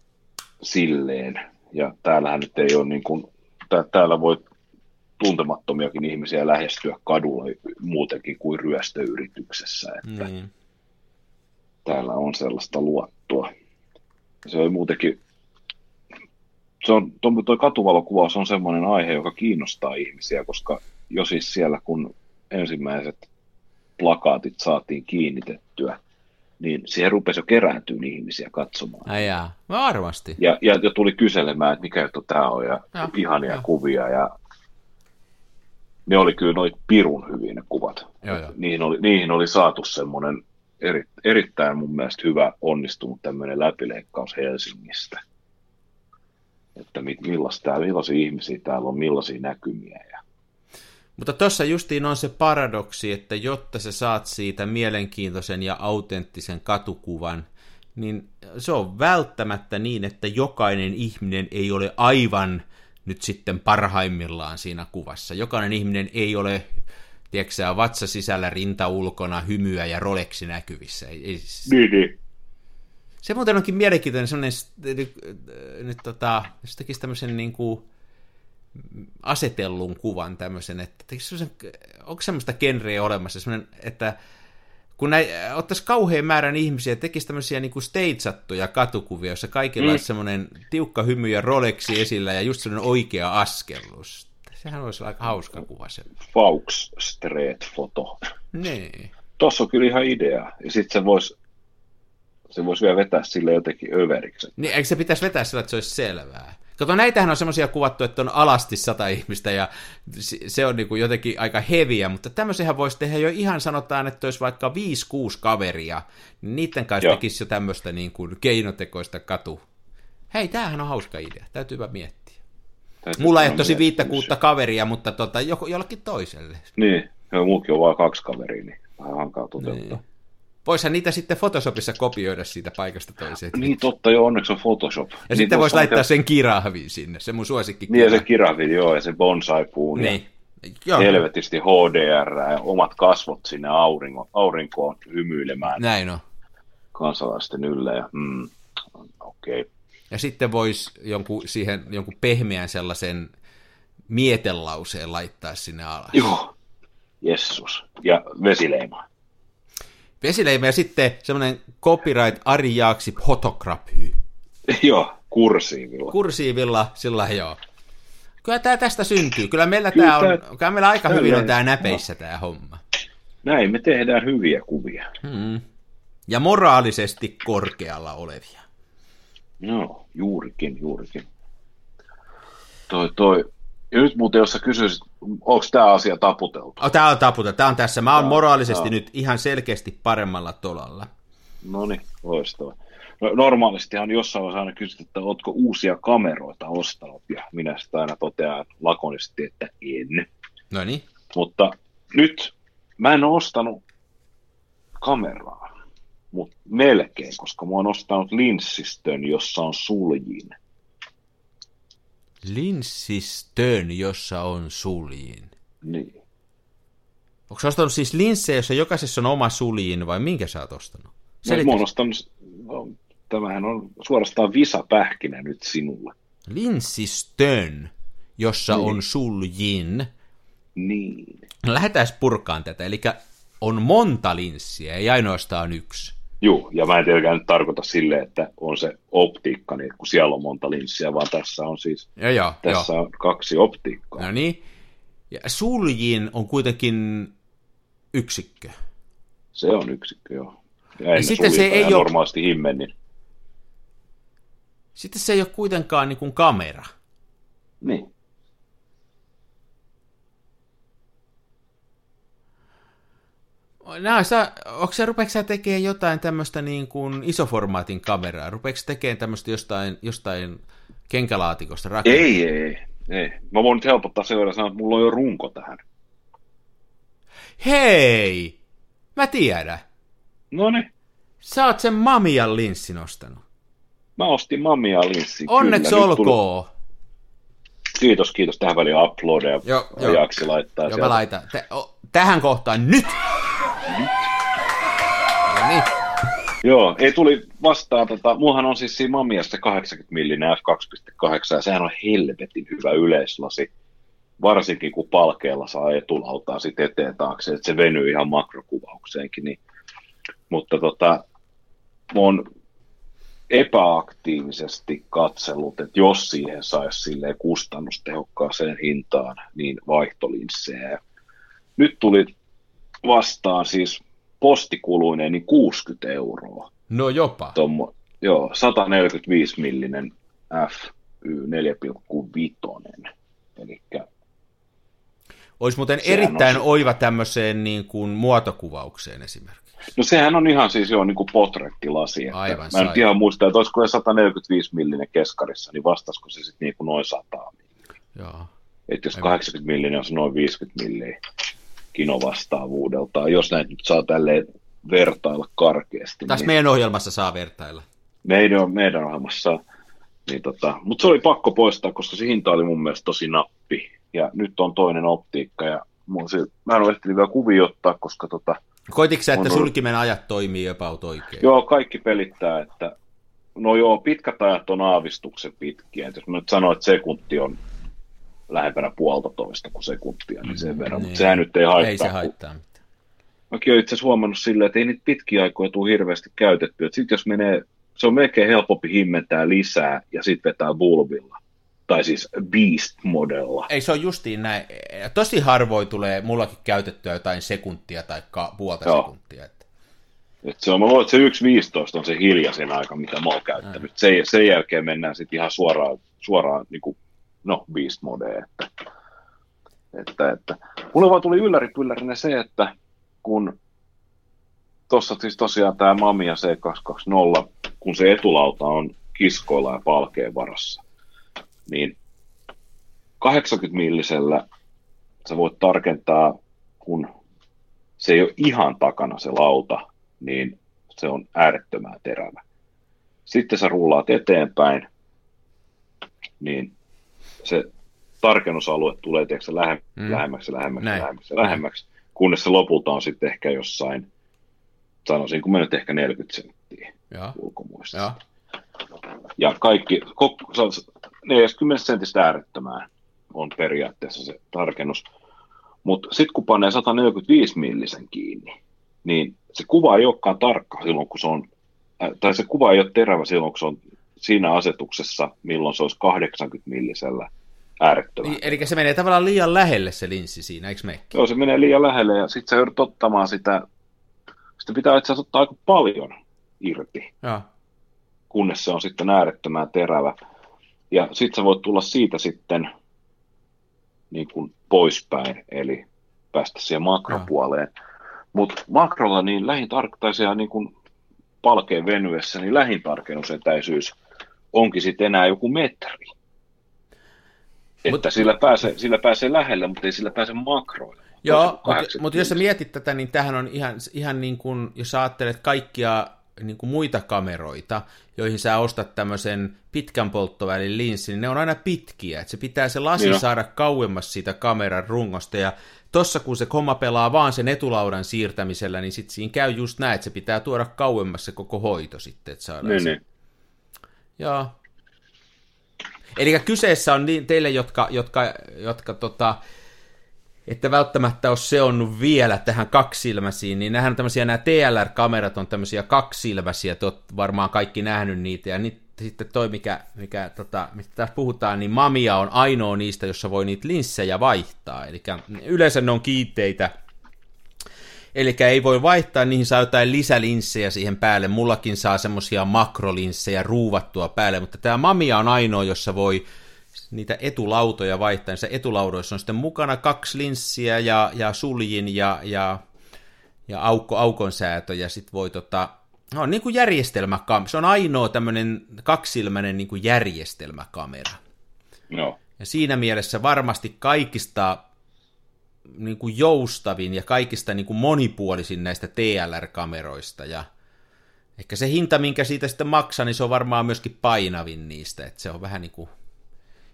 silleen, ja täällähän nyt ei ole niin kuin, täällä voi tuntemattomiakin ihmisiä lähestyä kadulla muutenkin kuin ryöstöyrityksessä, että niin. täällä on sellaista luottoa. Se on muutenkin, se on, tuo katuvalokuvaus on semmoinen aihe, joka kiinnostaa ihmisiä, koska jo siis siellä kun ensimmäiset plakaatit saatiin kiinnitettyä, niin siihen rupesi jo kerääntyä ihmisiä katsomaan. Jaa, no varmasti. Ja, ja, ja, tuli kyselemään, että mikä juttu tämä on, ja, ja ihania ja. kuvia, ja ne oli kyllä noin pirun hyvin ne kuvat. Joo, joo. Niihin, oli, niihin oli saatu semmoinen eri, erittäin mun mielestä hyvä onnistunut tämmöinen läpileikkaus Helsingistä. Että millaisia, millaisia ihmisiä täällä on, millaisia näkymiä. Mutta tuossa justiin on se paradoksi, että jotta sä saat siitä mielenkiintoisen ja autenttisen katukuvan, niin se on välttämättä niin, että jokainen ihminen ei ole aivan nyt sitten parhaimmillaan siinä kuvassa. Jokainen ihminen ei ole, tiedätkö vatsa sisällä, rinta ulkona, hymyä ja Rolexi näkyvissä. Ei, ei, niin, niin. Se muuten onkin mielenkiintoinen sellainen, nyt, nyt tota, jos tekisi tämmöisen niin kuin, asetellun kuvan tämmöisen, että onko semmoista genreä olemassa, semmoinen, että kun näin, ottaisi kauhean määrän ihmisiä, tekisi tämmöisiä niin kuin stageattuja katukuvia, joissa kaikilla mm. olisi semmoinen tiukka hymy ja Rolexi esillä ja just semmoinen oikea askellus. Sehän olisi aika hauska kuva se. Faux street foto. Niin. Tuossa on kyllä ihan idea. Ja sitten se voisi se vois vielä vetää sille jotenkin överiksi. Niin, eikö se pitäisi vetää sillä, että se olisi selvää? Kato, näitähän on semmoisia kuvattu, että on alasti sata ihmistä ja se on niin kuin jotenkin aika heviä, mutta tämmöisiähän voisi tehdä jo ihan sanotaan, että olisi vaikka 5-6 kaveria, niin niiden kanssa Joo. tekisi jo tämmöistä niin kuin keinotekoista katu. Hei, tämähän on hauska idea, täytyypä miettiä. Täytyy Mulla ei ole tosi viittä kuutta kaveria, mutta tota, jollekin toiselle. Niin, ja muukin on vain kaksi kaveria, niin vähän hankala toteuttaa. Niin. Voisihan niitä sitten Photoshopissa kopioida siitä paikasta toiseen. Niin totta, joo, onneksi on Photoshop. Ja niin sitten voisi laittaa sen kirahviin sinne, se mun suosikki. Niin se kirahvi, joo, ja se bonsai-puun. Niin. Ja helvetisti HDR ja omat kasvot sinne aurinko, aurinkoon hymyilemään. Näin on. Kansalaisten yllä ja mm, okei. Okay. Ja sitten voisi jonkun, siihen jonkun pehmeän sellaisen mietelauseen laittaa sinne alas. Joo, Jessus. Ja vesileima. Vesileimä ja sitten semmoinen copyright Ari Jaaksi photography. Joo, kursiivilla. Kursiivilla, sillä joo. Kyllä tämä tästä syntyy. Kyllä meillä, kyllä tämä on, kyllä meillä aika hyvin on tämä näpeissä no. tämä homma. Näin, me tehdään hyviä kuvia. Hmm. Ja moraalisesti korkealla olevia. No, juurikin, juurikin. Toi, toi, ja nyt muuten, jos sä kysyisit, onko tämä asia taputeltu? Oh, tämä on taputeltu, tämä on tässä. Mä oon moraalisesti nyt ihan selkeästi paremmalla tolalla. No niin, loistavaa. No, normaalistihan jossain vaiheessa aina kysyt, että ootko uusia kameroita ostanut, ja minä sitä aina totean lakonisesti, että en. No niin. Mutta nyt mä en ole ostanut kameraa, mutta melkein, koska mä oon ostanut linssistön, jossa on suljin linssistön, jossa on suljin. Niin. Onko sä ostanut siis linssejä, jossa jokaisessa on oma suljin, vai minkä sä oot ostanut? No, mä oon ostanut, no, tämähän on suorastaan visapähkinä nyt sinulle. Linssistön, jossa niin. on suljin. Niin. Lähdetään purkaan tätä, eli on monta linssiä, ei ainoastaan yksi. Joo, ja mä en tietenkään nyt tarkoita sille, että on se optiikka, niin kun siellä on monta linssiä, vaan tässä on siis ja joo, tässä joo. on kaksi optiikkaa. No niin. Ja suljin on kuitenkin yksikkö. Se on yksikkö, joo. Ja, ja sitten se ei ole... normaalisti himmenin. Sitten se ei ole kuitenkaan niin kuin kamera. Niin. Näistä, onko se, rupeeko sä tekemään jotain tämmöistä niin kuin isoformaatin kameraa? Rupeeko tekemään tämmöistä jostain, jostain kenkälaatikosta rakentaa? Ei, ei, ei. Mä voin nyt helpottaa sen verran sanoa, että mulla on jo runko tähän. Hei! Mä tiedän. No niin. Sä oot sen Mamian linssin ostanut. Mä ostin Mamian linssin. Onneksi kyllä. olkoon. Tuli... Kiitos, kiitos. Tähän väliin uploadeja. Joo, joo. laittaa. Joo, mä laitan. Tähän kohtaan nyt! No niin. Joo, ei tuli vastaan, tota, mullahan on siis siinä Mamiassa 80 millinen f2.8, ja sehän on helvetin hyvä yleislasi, varsinkin kun palkeella saa etulautaa sitten eteen taakse, että se venyy ihan makrokuvaukseenkin, niin. mutta tota, oon epäaktiivisesti katsellut, että jos siihen saisi silleen kustannustehokkaaseen hintaan, niin vaihtolinssejä. Nyt tuli vastaan siis postikuluinen niin 60 euroa. No jopa. Tommo, joo, 145 millinen F 4,5. Eli olisi muuten erittäin on... oiva tämmöiseen niin kuin muotokuvaukseen esimerkiksi. No sehän on ihan siis jo niin kuin potrettilasi. Että Aivan mä en nyt ihan muista, että olisiko 145 millinen keskarissa, niin vastaisiko se sitten niin kuin noin 100 Joo. Että jos Aivan. 80 millinen on se noin 50 milliä kinovastaavuudeltaan, jos näitä nyt saa tälleen vertailla karkeasti. Tässä niin, meidän ohjelmassa saa vertailla. Meidän, meidän ohjelmassa niin tota, mutta se oli pakko poistaa, koska se hinta oli mun mielestä tosi nappi. Ja nyt on toinen optiikka ja mun se, mä en ole ehtinyt vielä kuvia ottaa, koska tota, Koititko sä, että on... sulkimen ajat toimii jopa oikein? Joo, kaikki pelittää, että no joo, pitkät ajat on aavistuksen pitkiä. Et jos mä nyt sanon, että sekunti on lähempänä puolta toista kuin sekuntia, niin sen verran, niin. mutta sehän nyt ei haittaa. Ei se haittaa mitään. Mäkin olen itse asiassa huomannut silleen, että ei niitä pitkiä aikoja tule hirveästi käytettyä. Sitten jos menee, se on melkein helpompi himmentää lisää ja sitten vetää bulbilla. Tai siis Beast-modella. Ei se on justiin näin. Tosi harvoin tulee mullakin käytettyä jotain sekuntia tai puolta Joo. sekuntia. Että. Et se on, mä luulen, että se 1.15 on se hiljaisin aika, mitä mä oon käyttänyt. Sen, sen jälkeen mennään sitten ihan suoraan, suoraan niin kuin no Beast Mode, että, että, että. Mulle vaan tuli ylläripyllärinä se, että kun tuossa siis tosiaan tämä Mamia C220, kun se etulauta on kiskoilla ja palkeen varassa, niin 80 millisellä sä voit tarkentaa, kun se ei ole ihan takana se lauta, niin se on äärettömän terävä. Sitten sä rullaat eteenpäin, niin se tarkennusalue tulee tiedätkö, lähe, mm. lähemmäksi, lähemmäksi, Näin. lähemmäksi, lähemmäksi, kunnes se lopulta on sitten ehkä jossain, sanoisin, kun nyt ehkä 40 senttiä ja. ulkomuista. Ja. ja kaikki, 40 sentistä äärettömään on periaatteessa se tarkennus. Mutta sitten kun panee 145 millisen kiinni, niin se kuva ei olekaan tarkka silloin, kun se on, tai se kuva ei ole terävä silloin, kun se on siinä asetuksessa, milloin se olisi 80 millisellä äärettömän. Niin, eli se menee tavallaan liian lähelle se linssi siinä, eikö me? Joo, se menee liian lähelle ja sitten sä joudut ottamaan sitä, sitä pitää itse asiassa ottaa aika paljon irti, ja. kunnes se on sitten äärettömän terävä. Ja sitten sä voit tulla siitä sitten niin kuin poispäin, eli päästä siihen makropuoleen. Mutta makrolla niin lähin tarktaisia niin kuin palkeen venyessä, niin lähin tarkennusetäisyys onkin sitten enää joku metri. Että mut, sillä, pääsee, sillä pääsee lähelle, mutta ei sillä pääse makroille. Joo, mutta mut jos sä mietit tätä, niin tähän on ihan, ihan niin kuin, jos sä ajattelet kaikkia niin kuin muita kameroita, joihin sä ostat tämmöisen pitkän polttovälin linssin, niin ne on aina pitkiä, että se pitää se lasi niin saada kauemmas siitä kameran rungosta, ja tossa kun se homma pelaa vaan sen etulaudan siirtämisellä, niin sitten siinä käy just näin, että se pitää tuoda kauemmas se koko hoito sitten, että saadaan niin, se. Niin. Joo. Eli kyseessä on niin, teille, jotka, jotka, jotka tota, että välttämättä ole seonnut vielä tähän kaksilmäisiin, niin nämähän on tämmöisiä, nämä TLR-kamerat on tämmöisiä kaksilmäisiä, te varmaan kaikki nähnyt niitä, ja niitä sitten toi, mikä, mikä tota, mistä tässä puhutaan, niin Mamia on ainoa niistä, jossa voi niitä linssejä vaihtaa. Eli yleensä ne on kiitteitä, eli ei voi vaihtaa, niihin saa jotain lisälinssejä siihen päälle. Mullakin saa semmosia makrolinssejä ruuvattua päälle, mutta tämä Mamia on ainoa, jossa voi niitä etulautoja vaihtaa. Se etulaudoissa on sitten mukana kaksi linssiä ja, ja suljin ja, ja, ja aukko, aukon säätö, ja sitten voi tota, No, niin kuin järjestelmäkamera. Se on ainoa tämmöinen kaksilmäinen niin kuin järjestelmäkamera. No. Ja siinä mielessä varmasti kaikista niin kuin joustavin ja kaikista niin kuin monipuolisin näistä TLR-kameroista. Ja ehkä se hinta, minkä siitä sitten maksaa, niin se on varmaan myöskin painavin niistä. Että se on vähän niin kuin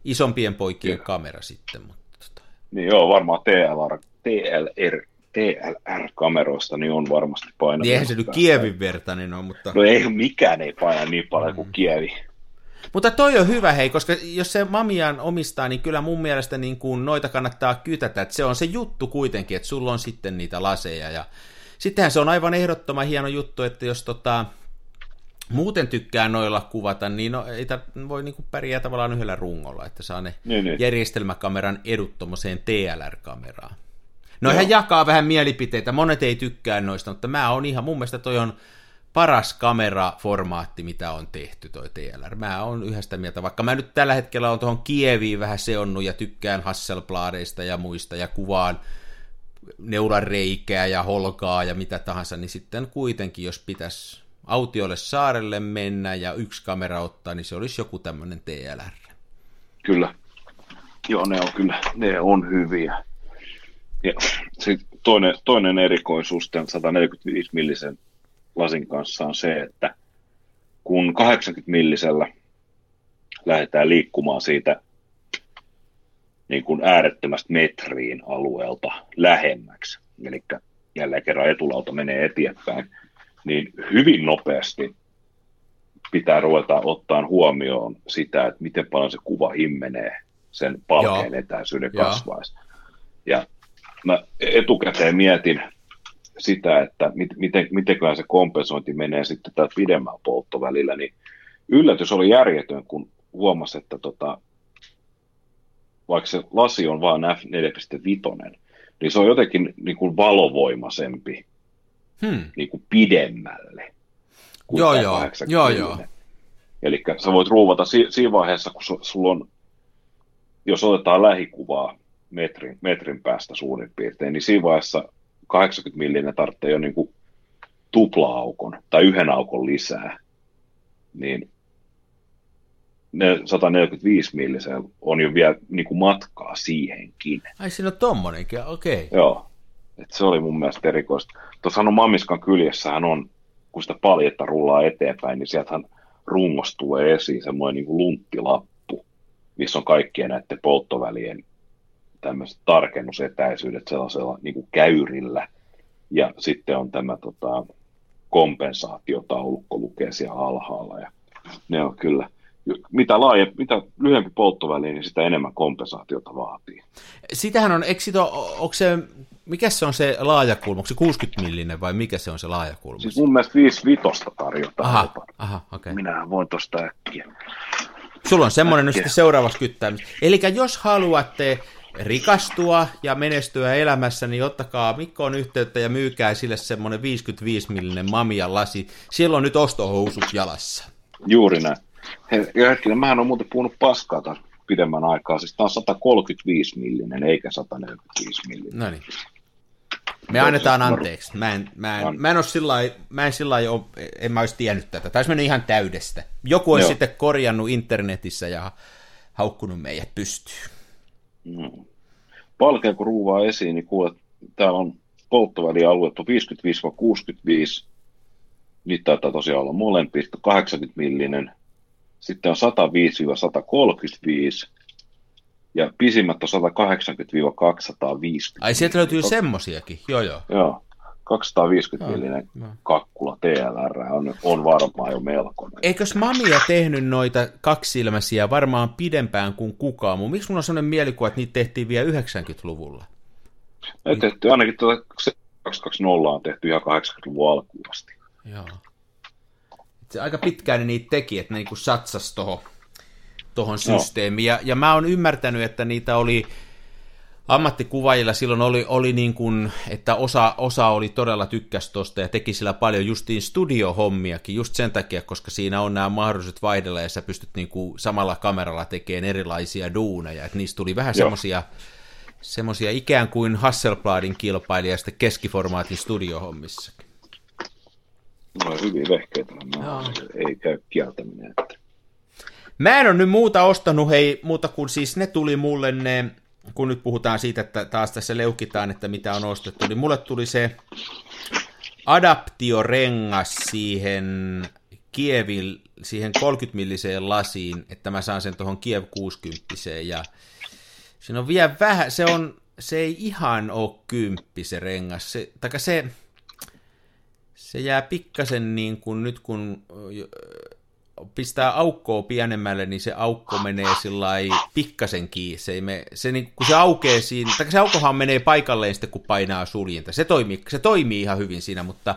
isompien poikien Kyllä. kamera sitten. Mutta... Tota. Niin joo, varmaan TLR, TLR TLR-kameroista niin on varmasti painavia. Niin eihän se nyt Kievin vertainen ole, mutta... No ei, mikään ei paina niin paljon kuin mm. Kievi. Mutta toi on hyvä, hei, koska jos se Mamian omistaa, niin kyllä mun mielestä niin kuin noita kannattaa kytätä, että se on se juttu kuitenkin, että sulla on sitten niitä laseja. Ja sittenhän se on aivan ehdottoman hieno juttu, että jos tota, muuten tykkää noilla kuvata, niin no, ei tar- voi niin kuin pärjää tavallaan yhdellä rungolla, että saa ne niin, niin. järjestelmäkameran edut TLR-kameraan. No hän jakaa vähän mielipiteitä, monet ei tykkää noista, mutta mä on ihan, mun mielestä toi on paras kameraformaatti, mitä on tehty toi TLR. Mä oon yhdestä mieltä, vaikka mä nyt tällä hetkellä on tuohon Kieviin vähän seonnut ja tykkään Hasselbladeista ja muista ja kuvaan neulan reikää ja holkaa ja mitä tahansa, niin sitten kuitenkin, jos pitäisi autiolle saarelle mennä ja yksi kamera ottaa, niin se olisi joku tämmöinen TLR. Kyllä. Joo, ne on kyllä, ne on hyviä. Ja sit toinen, toinen erikoisuus tämän 145 millisen lasin kanssa on se, että kun 80 millisellä lähdetään liikkumaan siitä niin kuin äärettömästä metriin alueelta lähemmäksi, eli jälleen kerran etulauta menee eteenpäin, niin hyvin nopeasti pitää ruveta ottaa huomioon sitä, että miten paljon se kuva himmenee sen palkeen etäisyyden kasvaessa. Ja mä etukäteen mietin sitä, että mit, miten, mitenköhän se kompensointi menee sitten tällä pidemmällä polttovälillä, niin yllätys oli järjetön, kun huomasi, että tota, vaikka se lasi on vain f4.5, niin se on jotenkin niin kuin valovoimaisempi hmm. niin kuin pidemmälle kuin joo, joo. joo, joo. Eli sä voit ruuvata si- siinä vaiheessa, kun su- sulla on, jos otetaan lähikuvaa, metrin, metrin päästä suurin piirtein, niin siinä vaiheessa 80 millinen tarvitsee jo niin kuin tupla-aukon tai yhden aukon lisää, niin ne 145 millisen on jo vielä niin kuin matkaa siihenkin. Ai siinä on tommonenkin, okei. Okay. Joo, Et se oli mun mielestä erikoista. Tuossa on Mammiskan kyljessähän on, kun sitä paljetta rullaa eteenpäin, niin sieltähän rungosta tulee esiin semmoinen niin kuin lunttilappu, missä on kaikkien näiden polttovälien tämmöiset tarkennusetäisyydet sellaisella niin kuin käyrillä. Ja sitten on tämä tota, kompensaatiotaulukko lukee siellä alhaalla. Ja ne on kyllä, mitä, laaje, mitä lyhyempi polttoväli, niin sitä enemmän kompensaatiota vaatii. Sitähän on, eikö sitä, onko se, mikä se on se laajakulma, onko se 60 millinen vai mikä se on se laajakulma? Siis mun mielestä 55 tarjotaan. Aha, aha okay. Minä voin tuosta äkkiä. Sulla on semmoinen nyt sitten seuraavaksi kyttäämistä. Eli jos haluatte rikastua ja menestyä elämässä, niin ottakaa Mikkoon yhteyttä ja myykää sille semmoinen 55 millinen Mamian lasi. Siellä on nyt ostohousut jalassa. Juuri näin. ja hetkinen, mähän on muuten puhunut paskaa taas pidemmän aikaa. Siis tämä on 135 millinen eikä 145 millinen. No niin. Me annetaan anteeksi. Mä en, mä en, mä en, sillä mä en sillä ole, en mä olisi tiennyt tätä. Taisi mennä ihan täydestä. Joku olisi sitten korjannut internetissä ja haukkunut meidät pystyyn. No. Palkeen kun ruuvaa esiin, niin kuulet, täällä on polttovälialue 55-65, niitä taitaa tosiaan olla molempia, 80 millinen, sitten on 105-135, ja pisimmät on 180-250. Ai sieltä löytyy semmosiakin, joo joo. Joo, 250 millinen kakkula TLR on, on varmaan jo melkoinen. Eikös Mamia tehnyt noita kaksilmäisiä varmaan pidempään kuin kukaan muu? Miksi mulla on sellainen mielikuva, että niitä tehtiin vielä 90-luvulla? Ne tehty ainakin tuota 220 on tehty ihan 80-luvun alkuun asti. Joo. Se aika pitkään ne niitä teki, että ne niinku satsas tohon, tohon systeemiin. Ja, ja mä oon ymmärtänyt, että niitä oli ammattikuvaajilla silloin oli, oli niin kuin, että osa, osa oli todella tykkäs tosta ja teki sillä paljon justiin studiohommiakin, just sen takia, koska siinä on nämä mahdolliset vaihdella ja sä pystyt niin kuin samalla kameralla tekemään erilaisia duuneja, että niistä tuli vähän semmoisia semmoisia ikään kuin Hasselbladin kilpailija sitten keskiformaatin studiohommissakin. No hyvin vehkeitä, no, ei käy kieltäminen. Että... Mä en ole nyt muuta ostanut, hei, muuta kuin siis ne tuli mulle ne kun nyt puhutaan siitä, että taas tässä leukitaan, että mitä on ostettu, niin mulle tuli se adaptiorengas siihen Kievil, siihen 30-milliseen lasiin, että mä saan sen tuohon Kiev 60 ja siinä on vielä vähän, se on, se ei ihan ole kymppi se rengas, se, se, se jää pikkasen niin kuin nyt kun pistää aukkoa pienemmälle, niin se aukko menee sillä pikkasen kiinni. Se, ei me, se niin, kun se aukee siinä, tai se aukkohan menee paikalleen sitten, kun painaa suljinta. Se toimii, se toimii ihan hyvin siinä, mutta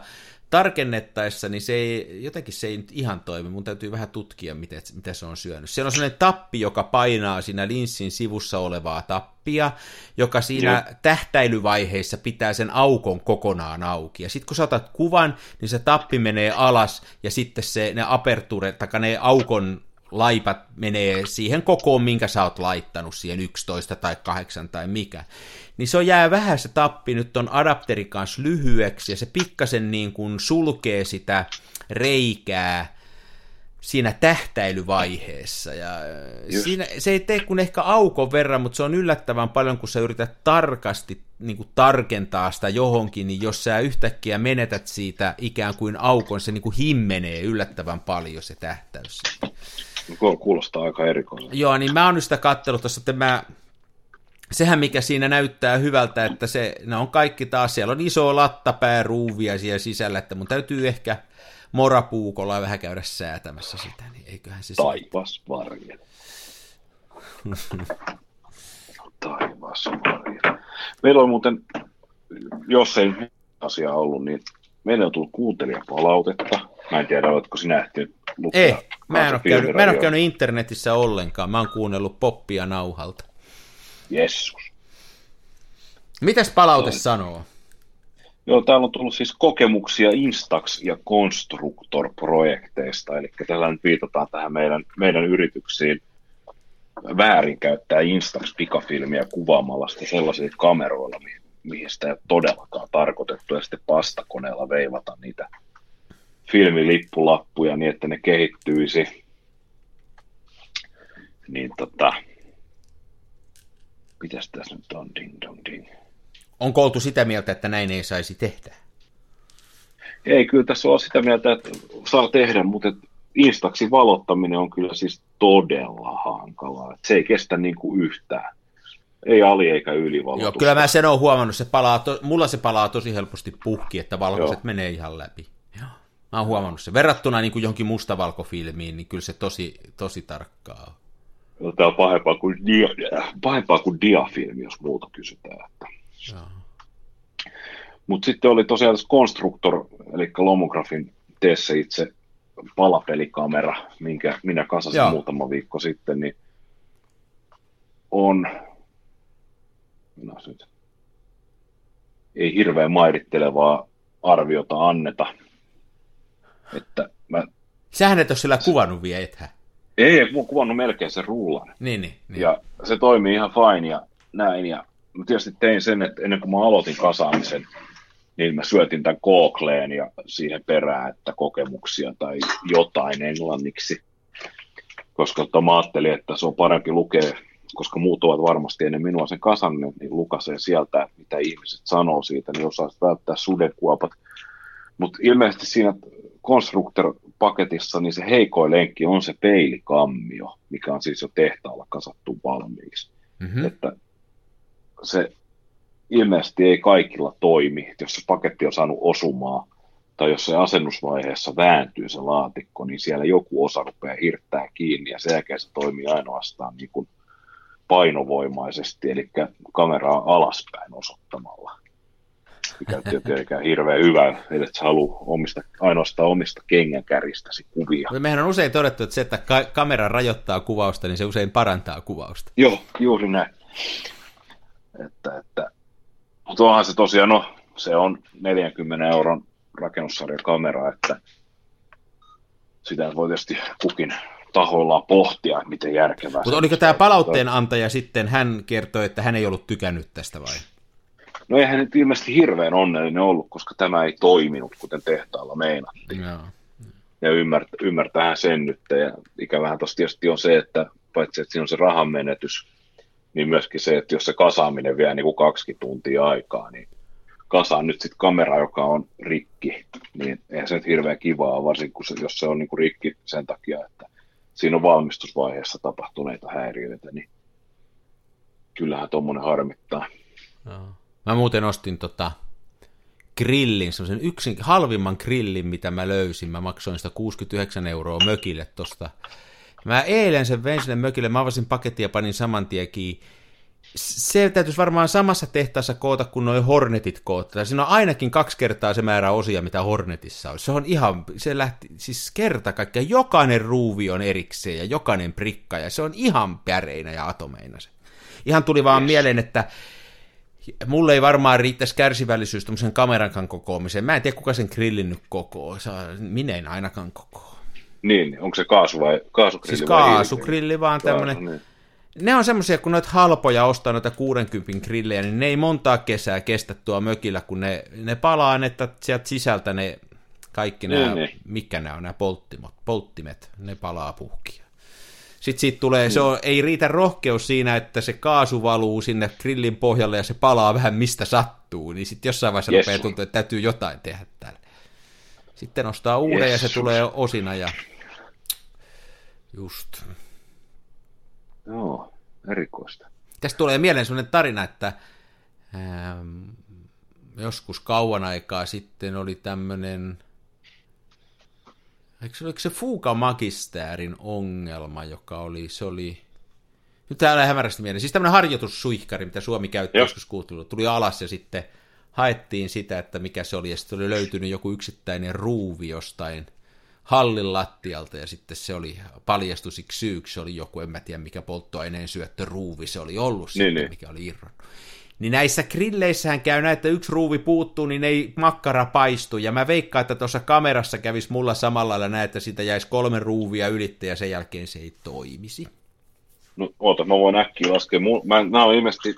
tarkennettaessa, niin se ei, jotenkin se ei nyt ihan toimi. Mun täytyy vähän tutkia, mitä, mitä se on syönyt. Siellä on sellainen tappi, joka painaa siinä linssin sivussa olevaa tappia, joka siinä Joo. tähtäilyvaiheessa pitää sen aukon kokonaan auki. Ja sitten kun saatat kuvan, niin se tappi menee alas, ja sitten se, ne aperture, tai ne aukon laipat menee siihen kokoon, minkä sä oot laittanut, siihen 11 tai 8 tai mikä. Niin se on jää vähän se tappi nyt on adapterin kanssa lyhyeksi, ja se pikkasen niin kuin sulkee sitä reikää siinä tähtäilyvaiheessa. Ja siinä, se ei tee kuin ehkä aukon verran, mutta se on yllättävän paljon, kun sä yrität tarkasti niin kuin tarkentaa sitä johonkin, niin jos sä yhtäkkiä menetät siitä ikään kuin aukon, se niin kuin himmenee yllättävän paljon se tähtäys. Kuulostaa aika erikoiselta. Joo, niin mä oon nyt sitä kattellut tuossa, että mä, sehän mikä siinä näyttää hyvältä, että se, ne on kaikki taas, siellä on iso lattapää ruuvia siellä sisällä, että mun täytyy ehkä morapuukolla vähän käydä säätämässä sitä, niin eiköhän se... Taivas varje. Taivas varje. Meillä on muuten, jos ei asia ollut, niin meillä on tullut kuuntelijapalautetta. Mä en tiedä, oletko sinä ehtinyt lukea. Ei, mä en, ole käynyt, mä en ole käynyt internetissä ollenkaan. Mä oon kuunnellut poppia nauhalta. Jessus. Mitäs palaute sanoo? Joo, täällä on tullut siis kokemuksia Instax- ja Constructor-projekteista, eli tällä nyt viitataan tähän meidän, meidän yrityksiin väärinkäyttää Instax-pikafilmiä kuvaamalla sitä sellaisilla kameroilla, mihin, mihin sitä ei ole todellakaan tarkoitettu, ja sitten pastakoneella veivata niitä filmilippulappuja niin, että ne kehittyisi. Niin tota, mitäs tässä nyt on, ding dong ding. Onko oltu sitä mieltä, että näin ei saisi tehdä? Ei, kyllä tässä on sitä mieltä, että saa tehdä, mutta Instaxin valottaminen on kyllä siis todella hankalaa. Se ei kestä niin kuin yhtään. Ei ali eikä ylivalotusta. Joo, kyllä mä sen olen huomannut, se palaa to, mulla se palaa tosi helposti puhki, että valkoiset Joo. menee ihan läpi. Joo. Mä oon huomannut se. Verrattuna niin kuin johonkin mustavalkofilmiin, niin kyllä se tosi, tosi tarkkaa on. Tämä on pahempaa kuin, dia, pahempaa kuin diafilmi, jos muuta kysytään. Että. Mutta sitten oli tosiaan tässä Constructor, eli Lomografin teessä itse palapelikamera, minkä minä kasasin Joo. muutama viikko sitten, niin on no, nyt, ei hirveän mairittelevaa arviota anneta. Että mä, Sähän et ole sillä kuvannut vielä, ethän. Ei, mä oon kuvannut melkein sen rullan. Niin, niin, niin. Ja se toimii ihan fine ja näin. Ja mä tietysti tein sen, että ennen kuin mä aloitin kasaamisen, niin mä syötin tämän Googleen ja siihen perään, että kokemuksia tai jotain englanniksi. Koska mä ajattelin, että se on parempi lukea, koska muut ovat varmasti ennen minua sen kasanneet, niin lukasee sieltä, mitä ihmiset sanoo siitä, niin osaa välttää sudekuopat. Mutta ilmeisesti siinä Constructor-paketissa niin se heikoin lenkki on se peilikammio, mikä on siis jo tehtaalla kasattu valmiiksi. Mm-hmm. Että se ilmeisesti ei kaikilla toimi, jos se paketti on saanut osumaa, tai jos se asennusvaiheessa vääntyy se laatikko, niin siellä joku osa rupeaa hirttää kiinni, ja sen jälkeen se toimii ainoastaan niin kuin painovoimaisesti, eli kameraa alaspäin osoittamalla. Mikä ei tietenkään hirveän hyvä, että sä halua omista, ainoastaan omista kengänkäristäsi kuvia. Mehän on usein todettu, että se, että ka- kamera rajoittaa kuvausta, niin se usein parantaa kuvausta. Joo, juuri näin. Että, että, mutta onhan se tosiaan, no se on 40 euron rakennussarjakamera, että sitä voi tietysti kukin tahoillaan pohtia, että miten järkevää. Mutta oliko tämä palautteen antaja sitten, hän kertoi, että hän ei ollut tykännyt tästä vai? No eihän nyt ilmeisesti hirveän onnellinen ollut, koska tämä ei toiminut, kuten tehtaalla meinattiin. Joo. Ja ymmärtää, ymmärtää sen nyt. Ja ikävähän tuossa tietysti on se, että paitsi että siinä on se rahan menetys, niin myöskin se, että jos se kasaaminen vie niin kuin kaksi tuntia aikaa, niin kasaan nyt sitten kamera, joka on rikki, niin eihän se nyt hirveän kivaa, varsinkin kun se, jos se on niin kuin rikki sen takia, että siinä on valmistusvaiheessa tapahtuneita häiriöitä, niin kyllähän tuommoinen harmittaa. Joo. Mä muuten ostin tota grillin, semmoisen yksin, halvimman grillin, mitä mä löysin. Mä maksoin sitä 69 euroa mökille tosta. Mä eilen sen vein sinne mökille, mä avasin paketin ja panin saman tien kiinni se täytyisi varmaan samassa tehtaassa koota kuin noin Hornetit koota. Siinä on ainakin kaksi kertaa se määrä osia, mitä Hornetissa on. Se on ihan, se lähti, siis kerta kaikkiaan, jokainen ruuvi on erikseen ja jokainen prikka, ja se on ihan päreinä ja atomeina se. Ihan tuli vaan yes. mieleen, että mulle ei varmaan riittäisi kärsivällisyys tämmöisen kamerankan kokoamiseen. Mä en tiedä, kuka sen grillin nyt kokoo. Minä en ainakaan kokoo. Niin, onko se kaasu vai kaasugrilli? Siis kaasugrilli, vaan tämmöinen... Niin ne on semmoisia, kun noita halpoja ostaa noita 60 grillejä, niin ne ei montaa kesää kestä tuo mökillä, kun ne, ne palaa, että sieltä sisältä ne kaikki nämä, ne, ne. mikä nämä on, nämä polttimet, polttimet, ne palaa puhkia. Sitten siitä tulee, se on, ei riitä rohkeus siinä, että se kaasu valuu sinne grillin pohjalle ja se palaa vähän mistä sattuu, niin sitten jossain vaiheessa yes. rupeaa tuntua, että täytyy jotain tehdä tälle. Sitten ostaa uuden yes. ja se tulee osina ja just. Joo, erikoista. Tästä tulee mieleen sellainen tarina, että ähm, joskus kauan aikaa sitten oli tämmöinen, eikö se, oliko se Fuga Magistäärin ongelma, joka oli, se oli, nyt täällä hämärästi mieleen, siis tämmöinen harjoitussuihkari, mitä Suomi käytti Joo. joskus kuultelu, tuli alas ja sitten haettiin sitä, että mikä se oli, ja sitten oli löytynyt joku yksittäinen ruuvi jostain – hallin lattialta ja sitten se oli paljastusiksi syyksi, se oli joku, en mä tiedä mikä polttoaineen ruuvi se oli ollut niin, sitten, niin. mikä oli irronnut. Niin näissä grilleissähän käy näin, että yksi ruuvi puuttuu, niin ei makkara paistu. Ja mä veikkaan, että tuossa kamerassa kävisi mulla samalla lailla näin, että siitä jäisi kolme ruuvia ylitte ja sen jälkeen se ei toimisi. No oota, mä voin äkkiä laskea. Mä, mä oon ilmeisesti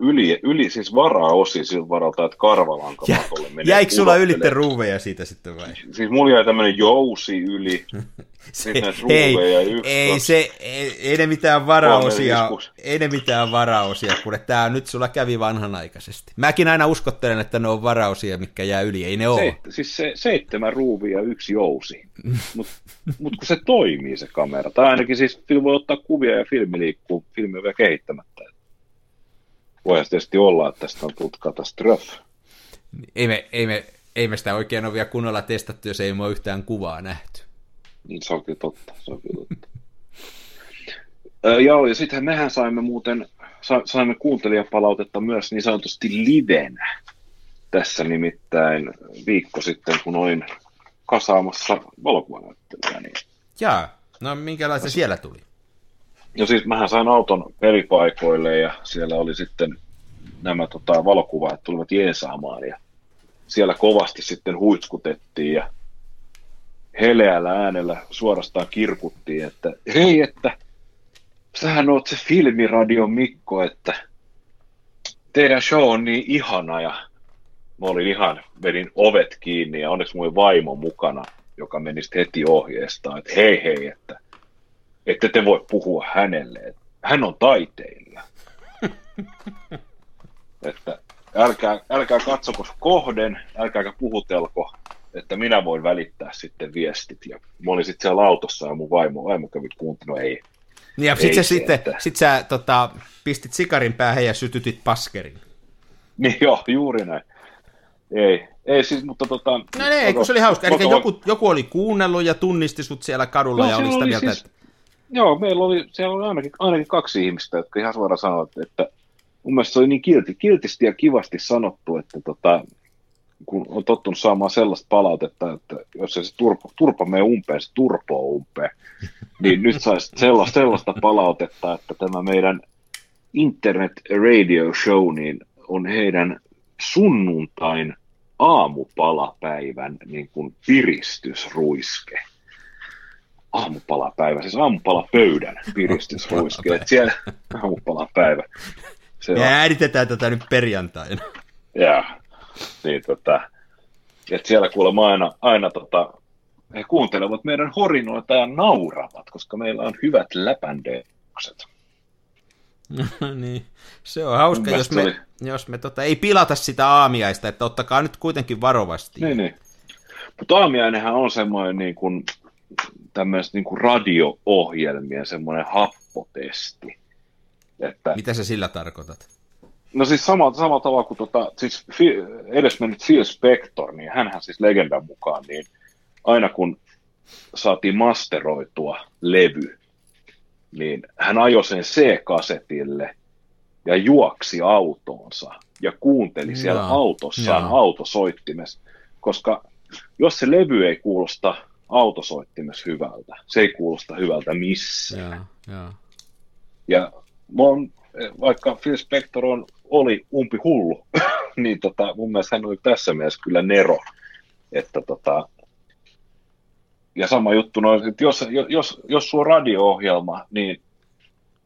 yli, yli siis varaosi siltä varalta, että karvalanka matolle menee. Jäikö sulla ylitte ruuveja siitä sitten vai? Siis mulla jäi tämmöinen jousi yli, se, hei, ei, se, ei, ei, ne mitään varaosia, ei ne mitään varaosia, kun tämä nyt sulla kävi vanhanaikaisesti. Mäkin aina uskottelen, että ne on varaosia, mikä jää yli, ei ne ole. Se, siis se, seitsemän ruuvia ja yksi jousi, mutta mut kun se toimii se kamera, tai ainakin siis voi ottaa kuvia ja filmi liikkuu, filmi on vielä kehittämättä voisi tietysti olla, että tästä on tullut katastrofi. Ei me, ei, me, ei me sitä oikein ole vielä kunnolla testattu, jos ei ole yhtään kuvaa nähty. Niin se on kyllä totta, se on kyllä totta. joo, ja sittenhän mehän saimme muuten, sa, saimme kuuntelijapalautetta myös niin sanotusti livenä. Tässä nimittäin viikko sitten, kun olin kasaamassa valokuvanäyttelyä. Niin... Jaa, no minkälaista siellä tuli? No siis mähän sain auton pelipaikoille ja siellä oli sitten nämä tota, valokuvaajat tulivat jeesaamaan ja siellä kovasti sitten huitskutettiin ja heleällä äänellä suorastaan kirkuttiin, että hei, että sähän oot se filmiradio Mikko, että teidän show on niin ihana ja mä olin ihan, vedin ovet kiinni ja onneksi mun vaimo mukana, joka meni heti ohjeestaan, että hei hei, että että te voi puhua hänelle. Hän on taiteilija. että älkää, älkää katsoko kohden, älkääkä puhutelko, että minä voin välittää sitten viestit. Ja mä olin sitten siellä autossa ja mun vaimo, vaimo kävi kuuntelua, ei. Niin ja sitten sitten, että... sit sä tota, pistit sikarin päähän ja sytytit paskerin. Niin joo, juuri näin. Ei, ei siis, mutta tota... No ei, kun se oli hauska. Eli joku, joku oli kuunnellut ja tunnisti sut siellä kadulla no, ja oli sitä mieltä, siis... että Joo, meillä oli, siellä oli ainakin, ainakin kaksi ihmistä, jotka ihan suoraan sanoivat, että mun mielestä se oli niin kilti, kiltisti ja kivasti sanottu, että tota, kun on tottunut saamaan sellaista palautetta, että jos se turpa, turpa menee umpeen, se turpoo umpeen, niin nyt saisi sellaista, sellaista palautetta, että tämä meidän internet radio show niin on heidän sunnuntain aamupalapäivän niin kuin piristysruiske. Aamupalapäivä, siis aamupalapöydän piristysruiske. että siellä aamupalapäivä. Se Me äänitetään tätä nyt perjantaina. Ja, niin tota, että siellä kuulemma aina, aina tota, he kuuntelevat meidän horinoita ja nauravat, koska meillä on hyvät läpändeukset. niin, se on hauska, jos me, oli... jos me tota, ei pilata sitä aamiaista, että ottakaa nyt kuitenkin varovasti. Niin, niin. Mutta aamiainenhan on semmoinen niin kuin, niin kuin radio-ohjelmien semmoinen happotesti. Että... Mitä sä sillä tarkoitat? No siis samalla, samalla tavalla kuin tota, siis edesmennyt Phil Spector, niin hänhän siis legendan mukaan, niin aina kun saatiin masteroitua levy, niin hän ajoi sen C-kasetille ja juoksi autoonsa ja kuunteli siellä Jaa. autossaan Jaa. autosoittimessa, koska jos se levy ei kuulosta autosoittimessa hyvältä, se ei kuulosta hyvältä missään. Jaa, jaa. Ja on, vaikka Phil Spector on, oli umpi hullu, niin tota, mun mielestä hän oli tässä mielessä kyllä Nero, että tota, ja sama juttu, no, että jos, jos, jos sulla on radio-ohjelma, niin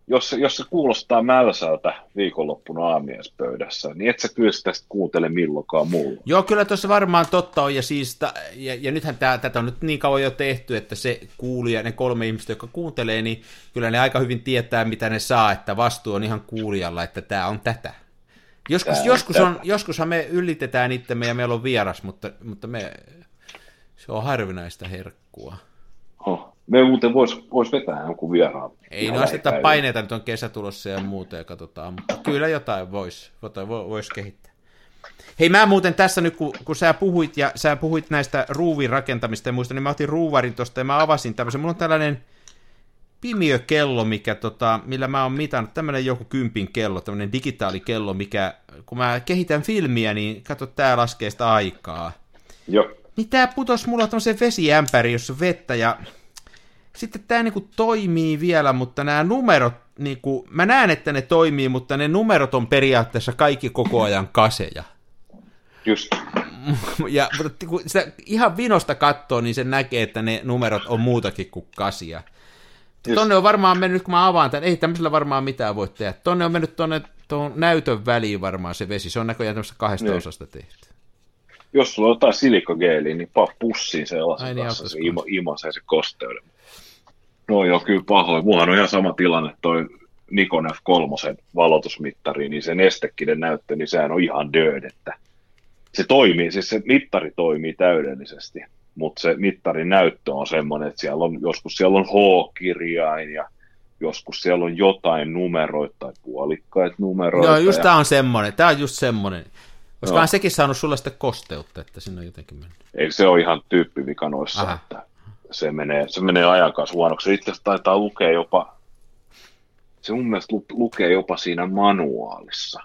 jos, jos se kuulostaa mälsältä viikonloppuna aamiaispöydässä, niin et sä kyllä sitä kuuntele milloinkaan muulla. Joo, kyllä tuossa varmaan totta on, ja, siis, ja, ja nythän tää, tätä on nyt niin kauan jo tehty, että se kuulija, ne kolme ihmistä, jotka kuuntelee, niin kyllä ne aika hyvin tietää, mitä ne saa, että vastuu on ihan kuulijalla, että tämä on tätä. Joskus, Tää joskus on, joskushan me ylitetään itsemme ja meillä on vieras, mutta, mutta me, se on harvinaista herkkua. Oh. Me muuten vois, vois vetää jonkun vieraan. Ei no asteta paineita, nyt on kesä tulossa ja muuta ja katsotaan, mutta kyllä jotain voisi vois kehittää. Hei mä muuten tässä nyt, kun, kun sä puhuit ja sä puhuit näistä ruuvin rakentamista ja muista, niin mä otin ruuvarin tuosta ja mä avasin tämmöisen. Mulla on tällainen pimiökello, mikä, tota, millä mä oon mitannut, tämmöinen joku kympin kello, tämmöinen digitaalikello, mikä, kun mä kehitän filmiä, niin katso, tää laskee sitä aikaa. Joo. Niin tää putos mulla tämmöisen vesiämpäri, jossa on vettä ja sitten tämä niinku toimii vielä, mutta nämä numerot, niinku, mä näen, että ne toimii, mutta ne numerot on periaatteessa kaikki koko ajan kaseja. Just. Ja kun sitä ihan vinosta katsoo, niin se näkee, että ne numerot on muutakin kuin kasia. Just. Tonne on varmaan mennyt, kun mä avaan tämän, ei tämmöisellä varmaan mitään voi tehdä. Tonne on mennyt tonne tuon näytön väliin varmaan se vesi. Se on näköjään tämmöistä kahdesta niin. osasta tehty. Jos sulla on jotain silikogeeliä, niin paa pussiin sellaisen niin, kanssa, se ima, imasee se kosteuden. No joo, kyllä pahoin. Mullahan on ihan sama tilanne toi Nikon F3 valotusmittari, niin se nestekinen näyttö, niin sehän on ihan död, että se toimii, siis se mittari toimii täydellisesti, mutta se mittarin näyttö on semmoinen, että siellä on, joskus siellä on H-kirjain ja joskus siellä on jotain numeroita tai puolikkaita numeroita. Joo, just ja... tämä on semmoinen, tämä on just semmoinen. Koska no. sekin saanut sulle sitä kosteutta, että sinne on jotenkin mennyt. Ei se ole ihan tyyppivika noissa, Aha. että se menee, se menee ajan kanssa huonoksi. Itse asiassa taitaa lukea jopa, se mun mielestä lukee jopa siinä manuaalissa,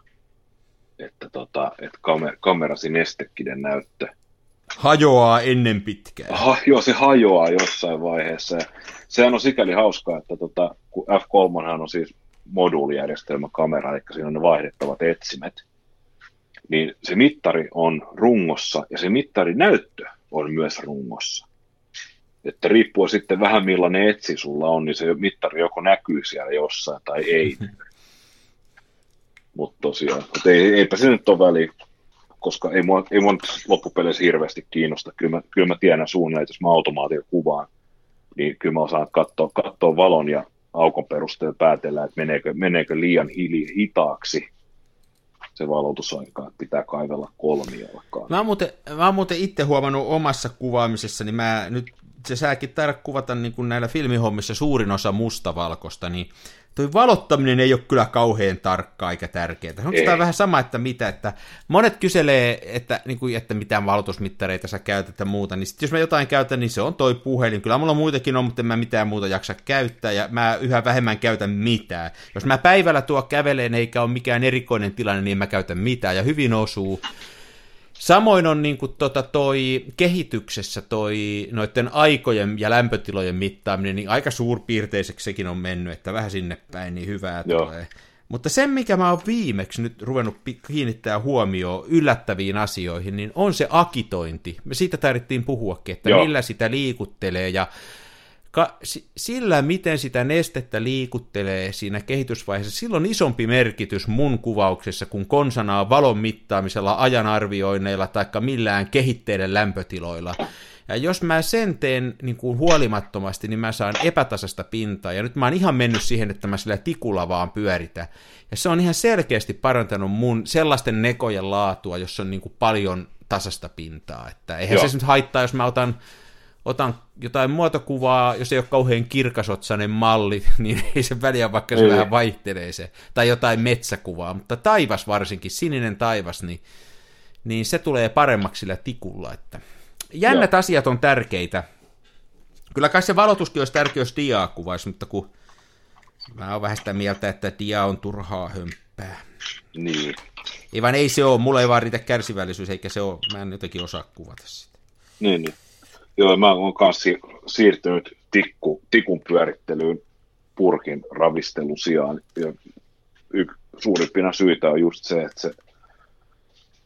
että, tota, että kamer, kamerasi nestekiden näyttö. Hajoaa ennen pitkää. Ha, joo, se hajoaa jossain vaiheessa. Ja sehän on sikäli hauskaa, että tota, kun F3 on siis moduulijärjestelmä kamera, eli siinä on ne vaihdettavat etsimet, niin se mittari on rungossa ja se mittarinäyttö on myös rungossa. Että riippuu sitten vähän millainen etsi sulla on, niin se mittari joko näkyy siellä jossain tai ei. Mutta tosiaan, mutta ei, eipä se nyt ole väliä, koska ei mua, ei mua loppupeleissä hirveästi kiinnosta. Kyllä mä, kyllä mä tiedän suunnilleen, että jos mä automaatio kuvaan, niin kyllä mä osaan katsoa, katsoa valon ja aukon perusteella päätellä, että meneekö, meneekö liian hili, hitaaksi se valotusaika, että pitää kaivella kolmialkaan. Mä oon muuten, mä oon muuten itse huomannut omassa kuvaamisessa, niin mä nyt se säkin taida kuvata niin kuin näillä filmihommissa suurin osa mustavalkosta, niin toi valottaminen ei ole kyllä kauhean tarkkaa eikä tärkeää. Onko tämä vähän sama, että mitä, että monet kyselee, että, niin kuin, että mitään valotusmittareita sä käytät ja muuta, niin sit jos mä jotain käytän, niin se on toi puhelin. Kyllä mulla muitakin on, mutta en mä mitään muuta jaksa käyttää, ja mä yhä vähemmän käytän mitään. Jos mä päivällä tuo käveleen eikä ole mikään erikoinen tilanne, niin mä käytän mitään, ja hyvin osuu. Samoin on niin kuin, tota, toi kehityksessä toi noiden aikojen ja lämpötilojen mittaaminen, niin aika suurpiirteiseksi sekin on mennyt, että vähän sinne päin niin hyvää Joo. tulee. Mutta se, mikä mä oon viimeksi nyt ruvennut kiinnittää huomioon yllättäviin asioihin, niin on se akitointi. Me siitä tarvittiin puhuakin, että Joo. millä sitä liikuttelee ja ka, sillä, miten sitä nestettä liikuttelee siinä kehitysvaiheessa, silloin on isompi merkitys mun kuvauksessa kuin konsanaa valon mittaamisella, ajanarvioinneilla tai millään kehitteiden lämpötiloilla. Ja jos mä sen teen niin kuin huolimattomasti, niin mä saan epätasasta pintaa. Ja nyt mä oon ihan mennyt siihen, että mä sillä tikulla vaan pyöritä. Ja se on ihan selkeästi parantanut mun sellaisten nekojen laatua, jossa on niin kuin paljon tasasta pintaa. Että eihän Joo. se nyt haittaa, jos mä otan otan jotain muotokuvaa, jos ei ole kauhean kirkasotsainen malli, niin ei se väliä, vaikka se ei. vähän vaihtelee se. Tai jotain metsäkuvaa, mutta taivas varsinkin, sininen taivas, niin, niin se tulee paremmaksi sillä tikulla. Että jännät Joo. asiat on tärkeitä. Kyllä kai se valotuskin olisi tärkeä, jos diaa kuvaisi, mutta kun mä oon vähän sitä mieltä, että dia on turhaa hömppää. Niin. Ei vaan ei se ole, mulla ei vaan riitä kärsivällisyys, eikä se ole, mä en jotenkin osaa kuvata sitä. Niin, niin. Joo, mä oon kanssa siirtynyt tikku, tikun pyörittelyyn purkin ravistelun sijaan. Ja y- suurimpina syitä on just se, että se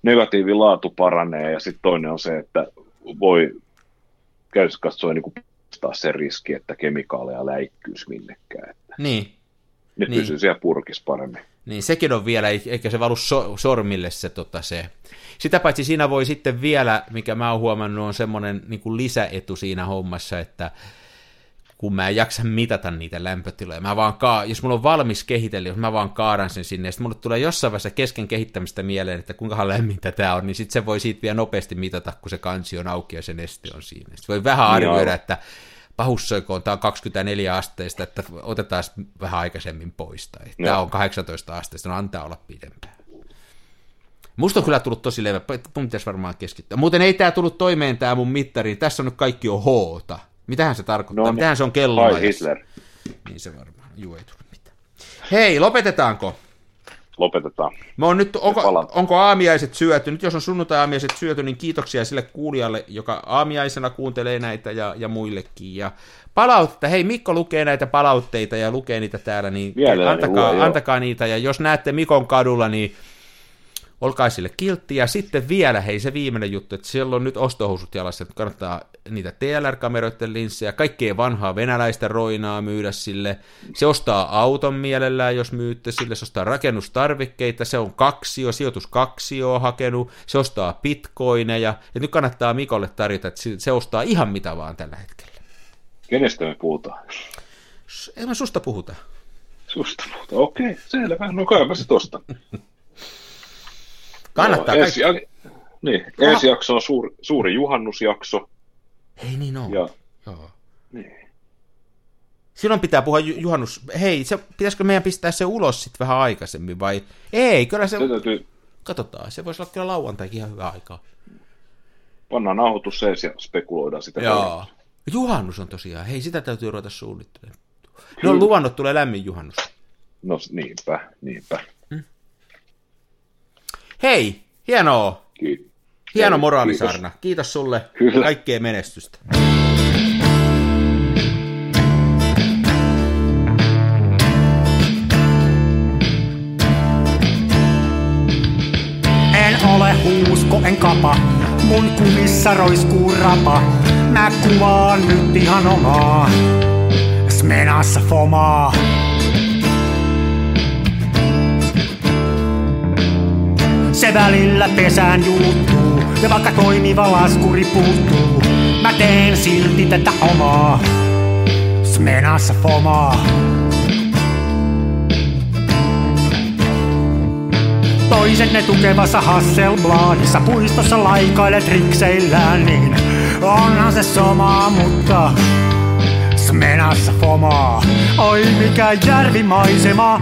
negatiivilaatu paranee ja sitten toinen on se, että voi käytössä katsoen niin poistaa se riski, että kemikaaleja läikkyisi minnekään. Että niin. Ne niin. pysyy siellä purkissa paremmin. Niin sekin on vielä, eikä se valu so, sormille se, tota, se. Sitä paitsi siinä voi sitten vielä, mikä mä oon huomannut, on semmoinen niin kuin lisäetu siinä hommassa, että kun mä en jaksa mitata niitä lämpötiloja. Mä vaan ka- jos mulla on valmis kehitellä, jos mä vaan kaadan sen sinne, ja sitten mulle tulee jossain vaiheessa kesken kehittämistä mieleen, että kuinka lämmintä tämä on, niin sitten se voi siitä vielä nopeasti mitata, kun se kansi on auki ja se neste on siinä. Sitten voi vähän arvioida, Joo. että pahussoikoon tämä on 24 asteista, että otetaan vähän aikaisemmin pois, tai no. tämä on 18 asteista, no antaa olla pidempään. Musta on kyllä tullut tosi levä, mun pitäisi varmaan keskittyä. Muuten ei tämä tullut toimeen tämä mun mittari, tässä on nyt kaikki on hoota. Mitähän se tarkoittaa? No, Mitähän se on kello? Hitler. Niin se varmaan, juu ei tullut mitään. Hei, lopetetaanko? Lopetetaan. Mä on nyt, onko, onko aamiaiset syöty? Nyt jos on sunnuntai-aamiaiset syöty, niin kiitoksia sille kuulijalle, joka aamiaisena kuuntelee näitä ja, ja muillekin. Ja palautetta, hei Mikko lukee näitä palautteita ja lukee niitä täällä, niin antakaa, huo, antakaa niitä. Ja jos näette Mikon kadulla, niin olkaa sille kiltti. Ja sitten vielä, hei se viimeinen juttu, että siellä on nyt ostohousut jalassa, että kannattaa niitä TLR-kameroiden linssejä, kaikkea vanhaa venäläistä roinaa myydä sille. Se ostaa auton mielellään, jos myytte sille, se ostaa rakennustarvikkeita, se on kaksio, sijoitus kaksio hakenut, se ostaa bitcoineja, ja nyt kannattaa Mikolle tarjota, että se ostaa ihan mitä vaan tällä hetkellä. Kenestä me puhutaan? Ei me susta puhuta. Susta puhuta, okei, selvä, no kaipa se tosta. Kannattaa no, ensi, kaikki... niin, ensi jakso on suuri, suuri juhannusjakso. Ei niin on. Ja, Joo. Niin. Silloin pitää puhua juhannus... Hei, se, pitäisikö meidän pistää se ulos sitten vähän aikaisemmin vai... Ei, kyllä se... se täytyy... Katsotaan, se voisi olla kyllä lauantaikin ihan hyvä aikaa. Pannaan nauhoitus sees ja spekuloidaan sitä. Joo. Juhannus on tosiaan. Hei, sitä täytyy ruveta suunnittelemaan. Ne on luvannut, tulee lämmin juhannus. No niinpä, niinpä. Hei, hienoa. Kiitos. Hieno moraalisarna. Kiitos, Kiitos sulle. Kyllä. Kaikkea menestystä. En ole huusko, en kapa. Mun kumissa roiskuu rapa. Mä kuvaan nyt ihan omaa. Smenassa fomaa. Välillä pesään juuttuu, ja vaikka toimiva laskuri puuttuu, mä teen silti tätä omaa. Smenassa fomaa. Toiset ne tukevassa Hasselbladissa puistossa laikailet rikseillään, niin Onhan se sama, mutta Smenassa fomaa. Oi mikä järvimaisema.